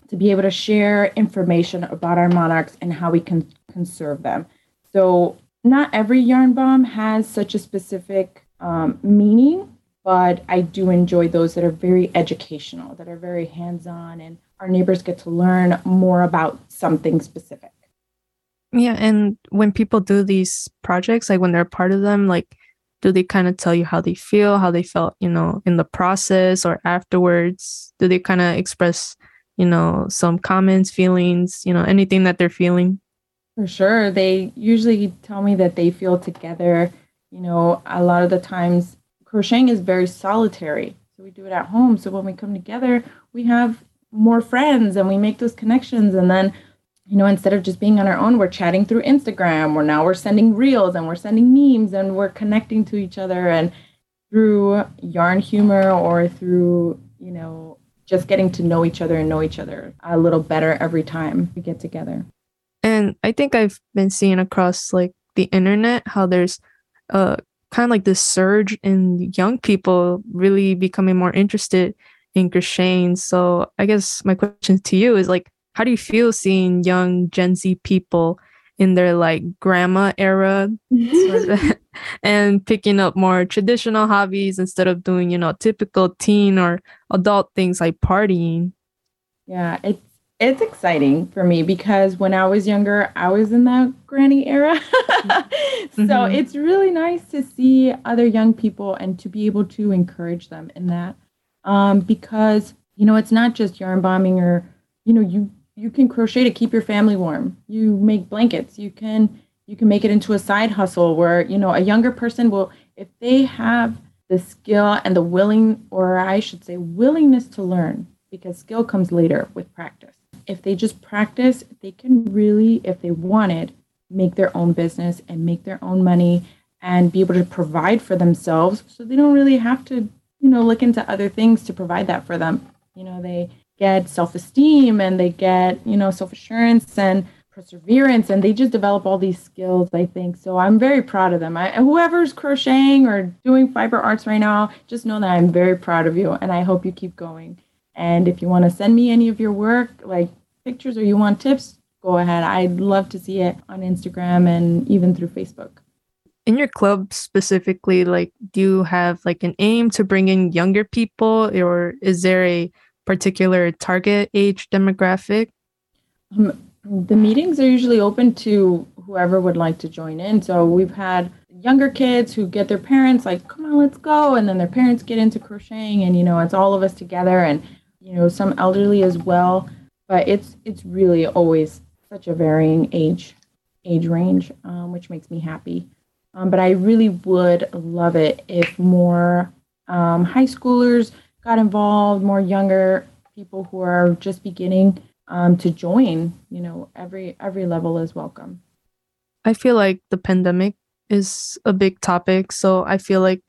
to be able to share information about our monarchs and how we can conserve them. So, not every yarn bomb has such a specific um, meaning, but I do enjoy those that are very educational, that are very hands on, and our neighbors get to learn more about something specific. Yeah, and when people do these projects, like when they're part of them, like do they kind of tell you how they feel, how they felt, you know, in the process or afterwards? Do they kind of express, you know, some comments, feelings, you know, anything that they're feeling? For sure. They usually tell me that they feel together. You know, a lot of the times crocheting is very solitary. So we do it at home. So when we come together, we have more friends and we make those connections. And then, you know, instead of just being on our own, we're chatting through Instagram, or now we're sending reels and we're sending memes and we're connecting to each other and through yarn humor or through, you know, just getting to know each other and know each other a little better every time we get together. And I think I've been seeing across like the internet how there's uh kind of like this surge in young people really becoming more interested in crocheting. So I guess my question to you is like, how do you feel seeing young Gen Z people in their like grandma era sort of, and picking up more traditional hobbies instead of doing, you know, typical teen or adult things like partying? Yeah, it's it's exciting for me because when I was younger, I was in that granny era. so mm-hmm. it's really nice to see other young people and to be able to encourage them in that. Um, because, you know, it's not just yarn bombing or, you know, you you can crochet to keep your family warm. You make blankets. You can you can make it into a side hustle where, you know, a younger person will if they have the skill and the willing or I should say willingness to learn because skill comes later with practice if they just practice, they can really, if they wanted, make their own business and make their own money and be able to provide for themselves so they don't really have to, you know, look into other things to provide that for them. You know, they get self-esteem and they get, you know, self-assurance and perseverance and they just develop all these skills i think. So i'm very proud of them. I, whoever's crocheting or doing fiber arts right now just know that i'm very proud of you and i hope you keep going. And if you want to send me any of your work, like pictures, or you want tips, go ahead. I'd love to see it on Instagram and even through Facebook. In your club specifically, like, do you have like an aim to bring in younger people, or is there a particular target age demographic? Um, the meetings are usually open to whoever would like to join in. So we've had younger kids who get their parents like, "Come on, let's go," and then their parents get into crocheting, and you know, it's all of us together and you know some elderly as well but it's it's really always such a varying age age range um, which makes me happy. Um, but i really would love it if more um, high schoolers got involved more younger people who are just beginning um, to join you know every every level is welcome. I feel like the pandemic is a big topic. So i feel like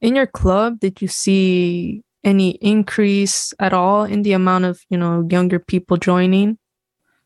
in your club did you see any increase at all in the amount of you know younger people joining?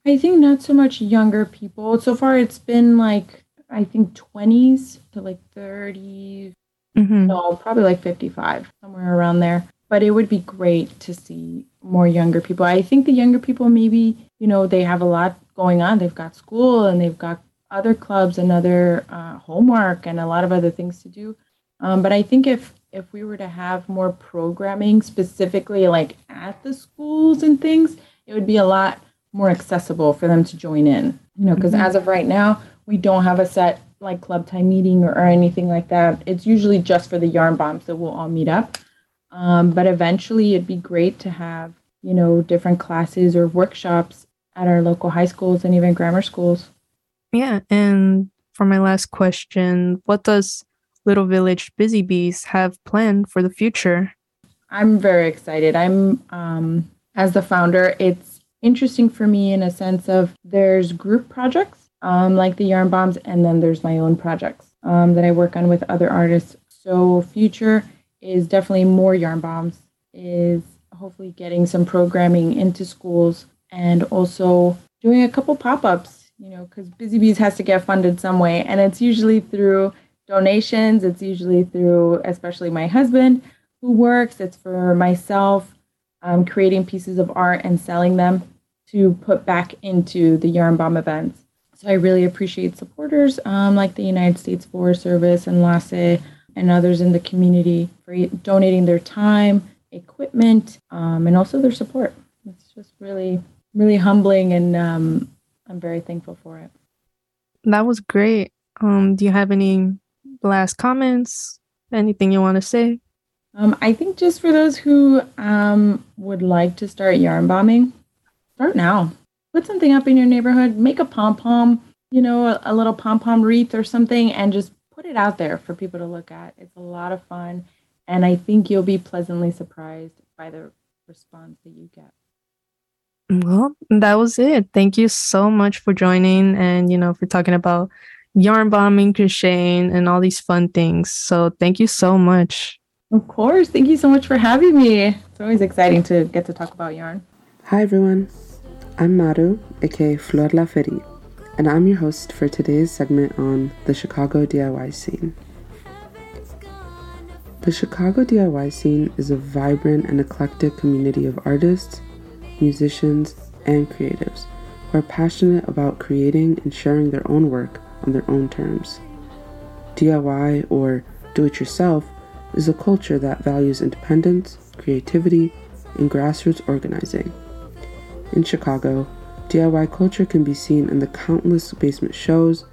I think not so much younger people. So far it's been like i think 20s to like 30 mm-hmm. no probably like 55 somewhere around there. But it would be great to see more younger people. I think the younger people maybe you know they have a lot going on. They've got school and they've got other clubs and other uh, homework and a lot of other things to do. Um, but i think if if we were to have more programming specifically like at the schools and things, it would be a lot more accessible for them to join in. You know, because mm-hmm. as of right now, we don't have a set like club time meeting or, or, anything like that. It's usually just for the yarn bombs that we'll all meet up. Um, but eventually, it'd be great to have you know different classes or workshops at our local high schools and even grammar schools. Yeah, and for my last question, what does Little Village Busy Bees have planned for the future? I'm very excited. I'm um, as the founder. It's interesting for me in a sense of there's group projects um, like the Yarn Bombs, and then there's my own projects um, that I work on with other artists. So future is definitely more Yarn Bombs. Is hopefully getting some programming into schools and also doing a couple pop-ups. You know, because Busy Bees has to get funded some way, and it's usually through donations. It's usually through, especially my husband who works. It's for myself, um, creating pieces of art and selling them to put back into the Yarn Bomb events. So I really appreciate supporters um, like the United States Forest Service and LASE and others in the community for donating their time, equipment, um, and also their support. It's just really, really humbling, and um, I'm very thankful for it. That was great. Um, do you have any last comments? Anything you want to say? Um, I think just for those who um, would like to start yarn bombing, start now. Put something up in your neighborhood, make a pom pom, you know, a, a little pom pom wreath or something, and just put it out there for people to look at. It's a lot of fun. And I think you'll be pleasantly surprised by the response that you get. Well, that was it. Thank you so much for joining and, you know, for talking about yarn bombing, crocheting, and all these fun things. So thank you so much. Of course. Thank you so much for having me. It's always exciting to get to talk about yarn. Hi, everyone. I'm Maru, aka Flor La Ferie, and I'm your host for today's segment on the Chicago DIY scene. The Chicago DIY scene is a vibrant and eclectic community of artists, musicians, and creatives who are passionate about creating and sharing their own work on their own terms. DIY, or do it yourself, is a culture that values independence, creativity, and grassroots organizing. In Chicago, DIY culture can be seen in the countless basement shows,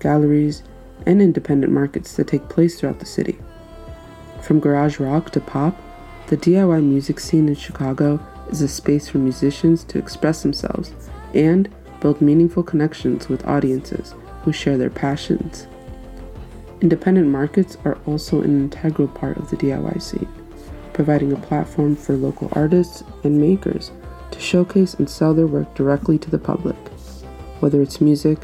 galleries, and independent markets that take place throughout the city. From garage rock to pop, the DIY music scene in Chicago is a space for musicians to express themselves and build meaningful connections with audiences who share their passions. Independent markets are also an integral part of the DIY scene, providing a platform for local artists and makers to showcase and sell their work directly to the public. Whether it's music,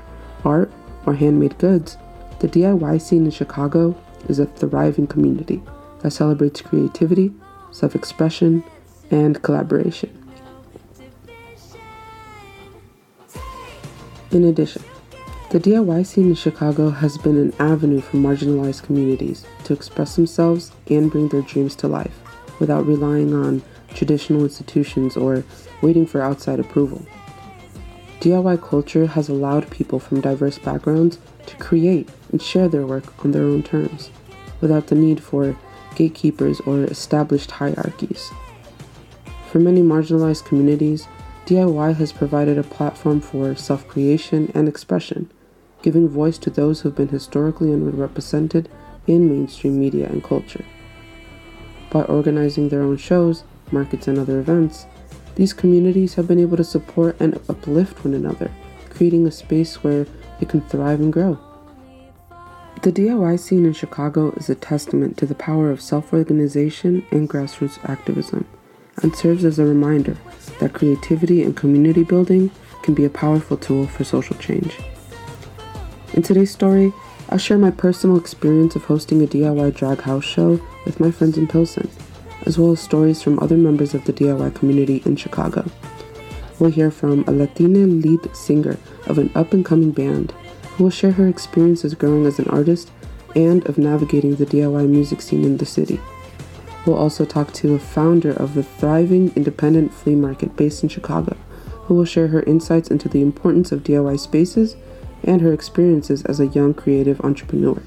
art, or handmade goods, the DIY scene in Chicago is a thriving community that celebrates creativity, self expression, and collaboration. In addition, the DIY scene in Chicago has been an avenue for marginalized communities to express themselves and bring their dreams to life without relying on traditional institutions or waiting for outside approval. DIY culture has allowed people from diverse backgrounds to create and share their work on their own terms without the need for gatekeepers or established hierarchies. For many marginalized communities, DIY has provided a platform for self creation and expression giving voice to those who have been historically underrepresented in mainstream media and culture. By organizing their own shows, markets, and other events, these communities have been able to support and uplift one another, creating a space where it can thrive and grow. The DIY scene in Chicago is a testament to the power of self organization and grassroots activism, and serves as a reminder that creativity and community building can be a powerful tool for social change. In today's story, I'll share my personal experience of hosting a DIY drag house show with my friends in Pilsen, as well as stories from other members of the DIY community in Chicago. We'll hear from a Latina lead singer of an up and coming band who will share her experiences growing as an artist and of navigating the DIY music scene in the city. We'll also talk to a founder of the thriving independent flea market based in Chicago, who will share her insights into the importance of DIY spaces and her experiences as a young creative entrepreneur.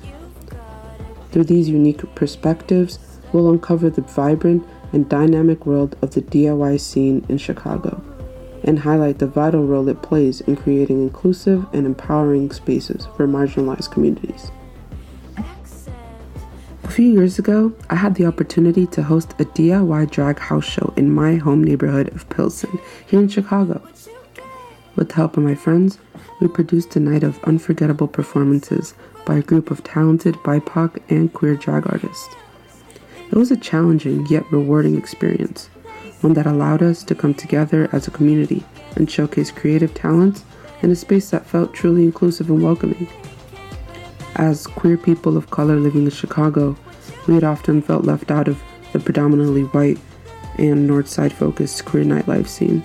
Through these unique perspectives, we'll uncover the vibrant and dynamic world of the DIY scene in Chicago and highlight the vital role it plays in creating inclusive and empowering spaces for marginalized communities. A few years ago, I had the opportunity to host a DIY drag house show in my home neighborhood of Pilsen, here in Chicago. With the help of my friends, we produced a night of unforgettable performances by a group of talented BIPOC and queer drag artists. It was a challenging yet rewarding experience, one that allowed us to come together as a community and showcase creative talents in a space that felt truly inclusive and welcoming. As queer people of color living in Chicago, we had often felt left out of the predominantly white and north side focused queer nightlife scene.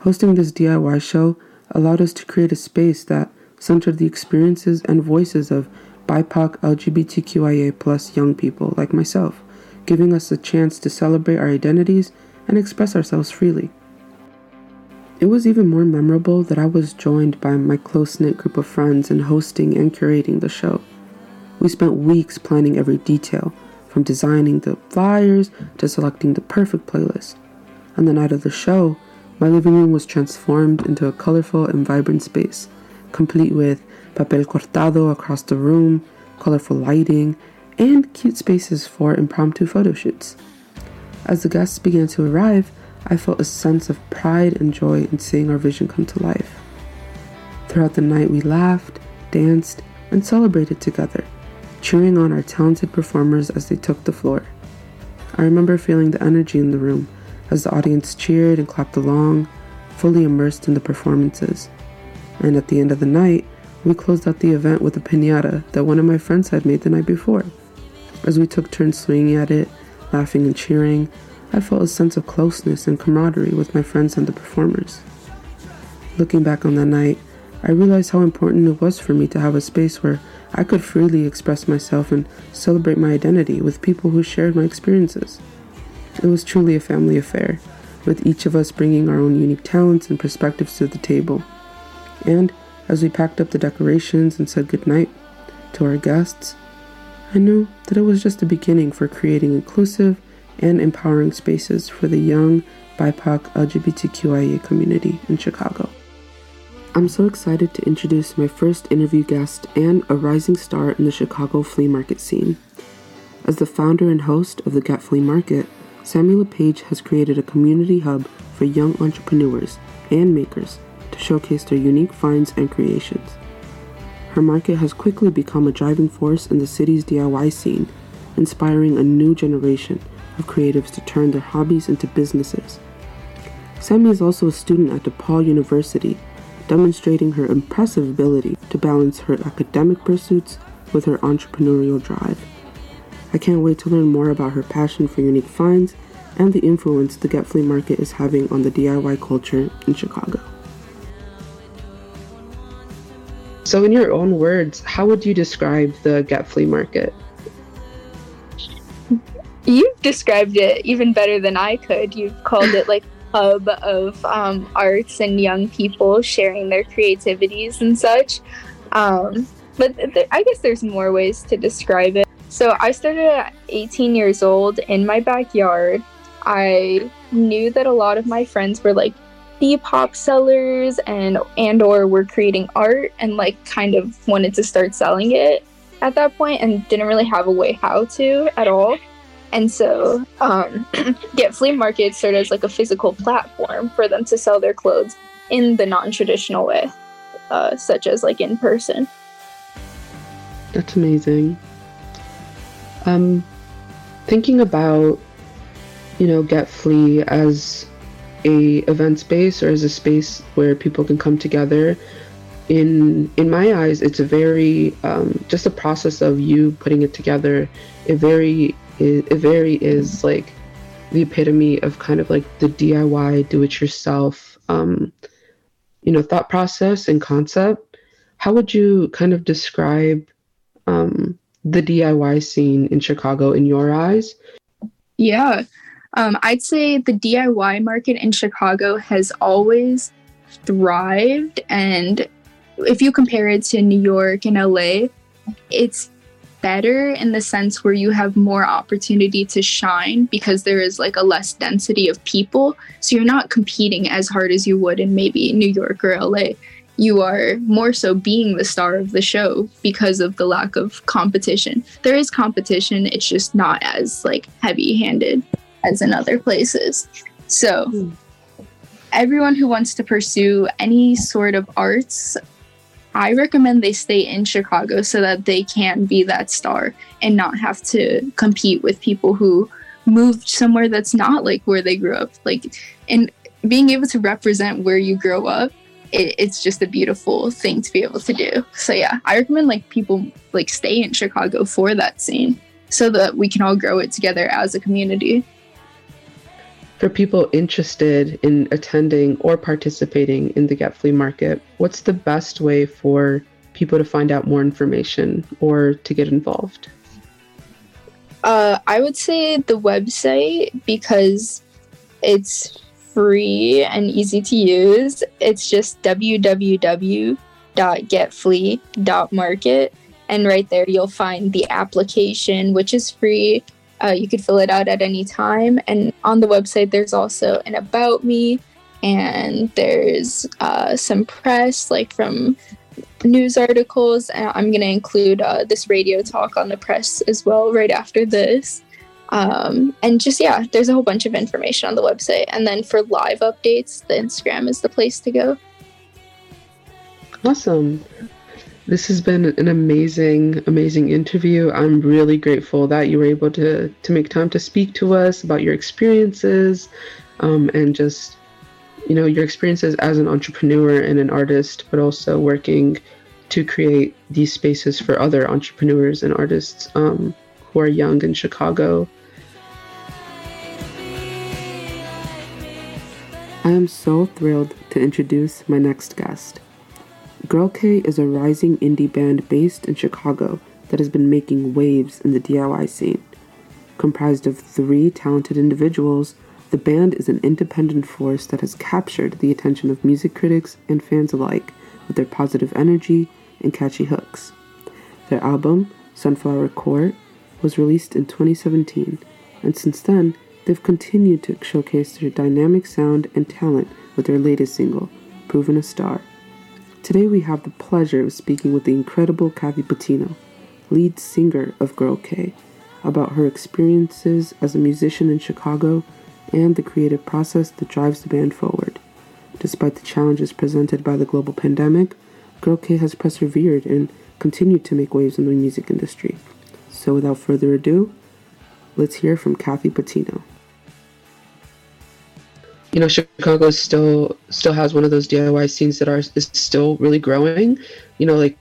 Hosting this DIY show allowed us to create a space that centered the experiences and voices of BIPOC LGBTQIA plus young people like myself, giving us a chance to celebrate our identities and express ourselves freely. It was even more memorable that I was joined by my close knit group of friends in hosting and curating the show. We spent weeks planning every detail, from designing the flyers to selecting the perfect playlist. On the night of the show, my living room was transformed into a colorful and vibrant space, complete with papel cortado across the room, colorful lighting, and cute spaces for impromptu photo shoots. As the guests began to arrive, I felt a sense of pride and joy in seeing our vision come to life. Throughout the night, we laughed, danced, and celebrated together, cheering on our talented performers as they took the floor. I remember feeling the energy in the room as the audience cheered and clapped along, fully immersed in the performances. And at the end of the night, we closed out the event with a pinata that one of my friends had made the night before. As we took turns swinging at it, laughing and cheering, I felt a sense of closeness and camaraderie with my friends and the performers. Looking back on that night, I realized how important it was for me to have a space where I could freely express myself and celebrate my identity with people who shared my experiences. It was truly a family affair, with each of us bringing our own unique talents and perspectives to the table. And as we packed up the decorations and said goodnight to our guests, I knew that it was just the beginning for creating inclusive and empowering spaces for the young BIPOC LGBTQIA community in Chicago. I'm so excited to introduce my first interview guest and a rising star in the Chicago flea market scene. As the founder and host of the Get Flea Market, Sammy LePage has created a community hub for young entrepreneurs and makers to showcase their unique finds and creations. Her market has quickly become a driving force in the city's DIY scene, inspiring a new generation of creatives to turn their hobbies into businesses. Sammy is also a student at DePaul University, demonstrating her impressive ability to balance her academic pursuits with her entrepreneurial drive. I can't wait to learn more about her passion for unique finds and the influence the Get Flea Market is having on the DIY culture in Chicago. So, in your own words, how would you describe the Get Flea Market? You've described it even better than I could. You've called it like hub of um, arts and young people sharing their creativities and such. Um, but th- I guess there's more ways to describe it. So I started at 18 years old in my backyard. I knew that a lot of my friends were like Depop sellers and and or were creating art and like kind of wanted to start selling it at that point and didn't really have a way how to at all. And so, um, Get Flea Market served as like a physical platform for them to sell their clothes in the non-traditional way, uh, such as like in person. That's amazing. Um, thinking about, you know, Get Flea as a event space or as a space where people can come together. In in my eyes, it's a very um, just a process of you putting it together. It very it, it very is like the epitome of kind of like the DIY, do it yourself, um, you know, thought process and concept. How would you kind of describe um, the DIY scene in Chicago in your eyes? Yeah, um, I'd say the DIY market in Chicago has always thrived. And if you compare it to New York and LA, it's better in the sense where you have more opportunity to shine because there is like a less density of people. So you're not competing as hard as you would in maybe New York or LA. You are more so being the star of the show because of the lack of competition. There is competition, it's just not as like heavy handed as in other places. So hmm. everyone who wants to pursue any sort of arts I recommend they stay in Chicago so that they can be that star and not have to compete with people who moved somewhere that's not like where they grew up. Like, and being able to represent where you grow up, it, it's just a beautiful thing to be able to do. So yeah, I recommend like people like stay in Chicago for that scene so that we can all grow it together as a community. For people interested in attending or participating in the Get Flea Market, what's the best way for people to find out more information or to get involved? Uh, I would say the website because it's free and easy to use. It's just www.getflea.market. And right there, you'll find the application, which is free. Uh, you could fill it out at any time. And on the website, there's also an About Me, and there's uh, some press, like from news articles. And I'm going to include uh, this radio talk on the press as well right after this. Um, and just, yeah, there's a whole bunch of information on the website. And then for live updates, the Instagram is the place to go. Awesome. This has been an amazing, amazing interview. I'm really grateful that you were able to to make time to speak to us about your experiences, um, and just you know your experiences as an entrepreneur and an artist, but also working to create these spaces for other entrepreneurs and artists um, who are young in Chicago. I am so thrilled to introduce my next guest. Girl K is a rising indie band based in Chicago that has been making waves in the DIY scene. Comprised of three talented individuals, the band is an independent force that has captured the attention of music critics and fans alike with their positive energy and catchy hooks. Their album, Sunflower Court, was released in 2017, and since then, they've continued to showcase their dynamic sound and talent with their latest single, Proven a Star. Today we have the pleasure of speaking with the incredible Kathy Patino, lead singer of Girl K, about her experiences as a musician in Chicago and the creative process that drives the band forward. Despite the challenges presented by the global pandemic, Girl K has persevered and continued to make waves in the music industry. So without further ado, let's hear from Kathy Patino you know chicago still still has one of those diy scenes that are is still really growing. You know like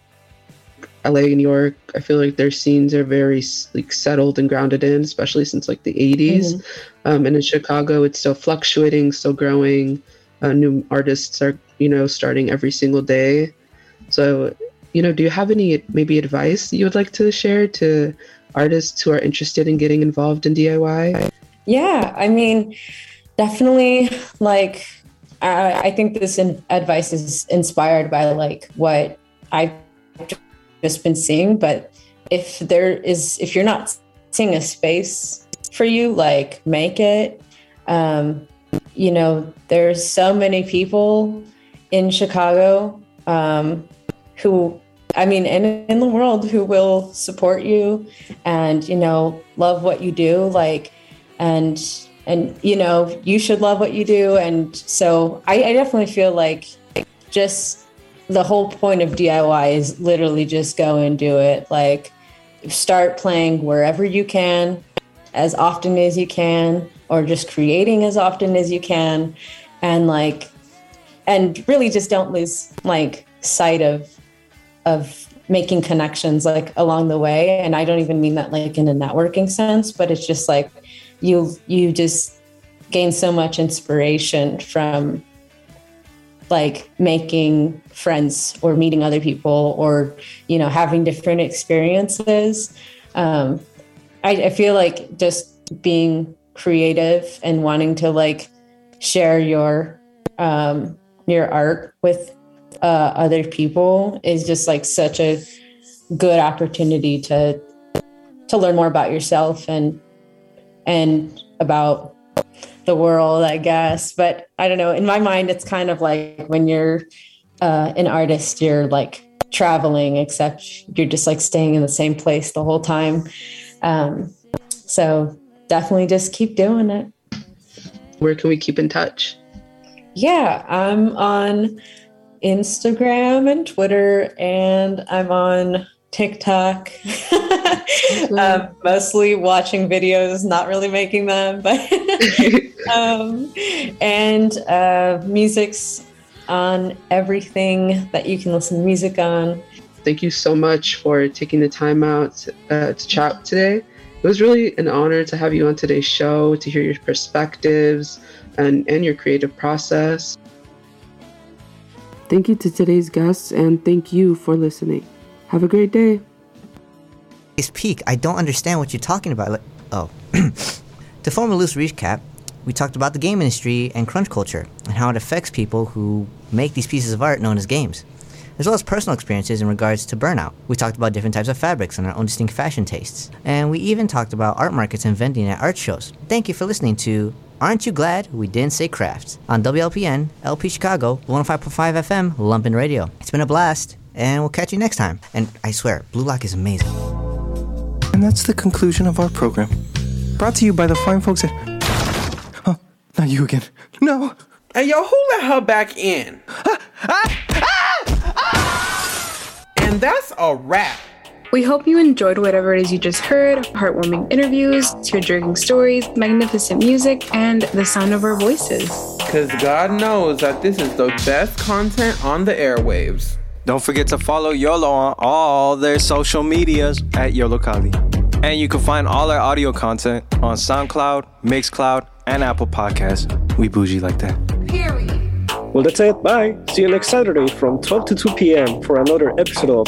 la and new york i feel like their scenes are very like settled and grounded in especially since like the 80s mm-hmm. um, and in chicago it's still fluctuating still growing. Uh, new artists are you know starting every single day. So you know do you have any maybe advice you would like to share to artists who are interested in getting involved in diy yeah i mean definitely like I, I think this in, advice is inspired by like what I've just been seeing. But if there is, if you're not seeing a space for you, like make it. Um, you know, there's so many people in Chicago um, who, I mean, and in the world who will support you and, you know, love what you do. Like, and and you know you should love what you do. And so I, I, definitely feel like just the whole point of diy is literally just go and do it. Like start playing wherever you can as often as you can or just creating as often as you can. And like and really just don't lose like sight of of making connections like along the way. And i don't even mean that like in a networking sense but it's just like you you just gain so much inspiration from like making friends or meeting other people or you know having different experiences. Um, I, I feel like just being creative and wanting to like share your um, your art with uh, other people is just like such a good opportunity to to learn more about yourself and and about the world, I guess. But I don't know. In my mind, it's kind of like when you're uh, an artist, you're like traveling, except you're just like staying in the same place the whole time. Um, so definitely just keep doing it. Where can we keep in touch? Yeah, I'm on Instagram and Twitter, and I'm on TikTok. um, mostly watching videos, not really making them, but um, and uh, music's on everything that you can listen to music on. Thank you so much for taking the time out uh, to chat today. It was really an honor to have you on today's show to hear your perspectives and, and your creative process. Thank you to today's guests and thank you for listening. Have a great day. It's peak. I don't understand what you're talking about. Like, oh. to form a loose recap, we talked about the game industry and crunch culture and how it affects people who make these pieces of art known as games, as well as personal experiences in regards to burnout. We talked about different types of fabrics and our own distinct fashion tastes. And we even talked about art markets and vending at art shows. Thank you for listening to Aren't You Glad We Didn't Say Craft on WLPN, LP Chicago, 105.5 FM, Lumpen Radio. It's been a blast, and we'll catch you next time. And I swear, Blue Lock is amazing. And that's the conclusion of our program. Brought to you by the fine folks at. Oh, not you again. No! Hey, yo, who let her back in? Ah, ah, ah! and that's a wrap. We hope you enjoyed whatever it is you just heard heartwarming interviews, tear jerking stories, magnificent music, and the sound of our voices. Because God knows that this is the best content on the airwaves. Don't forget to follow YOLO on all their social medias at Yollocalli. And you can find all our audio content on SoundCloud, Mixcloud, and Apple Podcasts. We bougie like that. Period. Well, that's it. Bye. See you next Saturday from 12 to 2 p.m. for another episode of.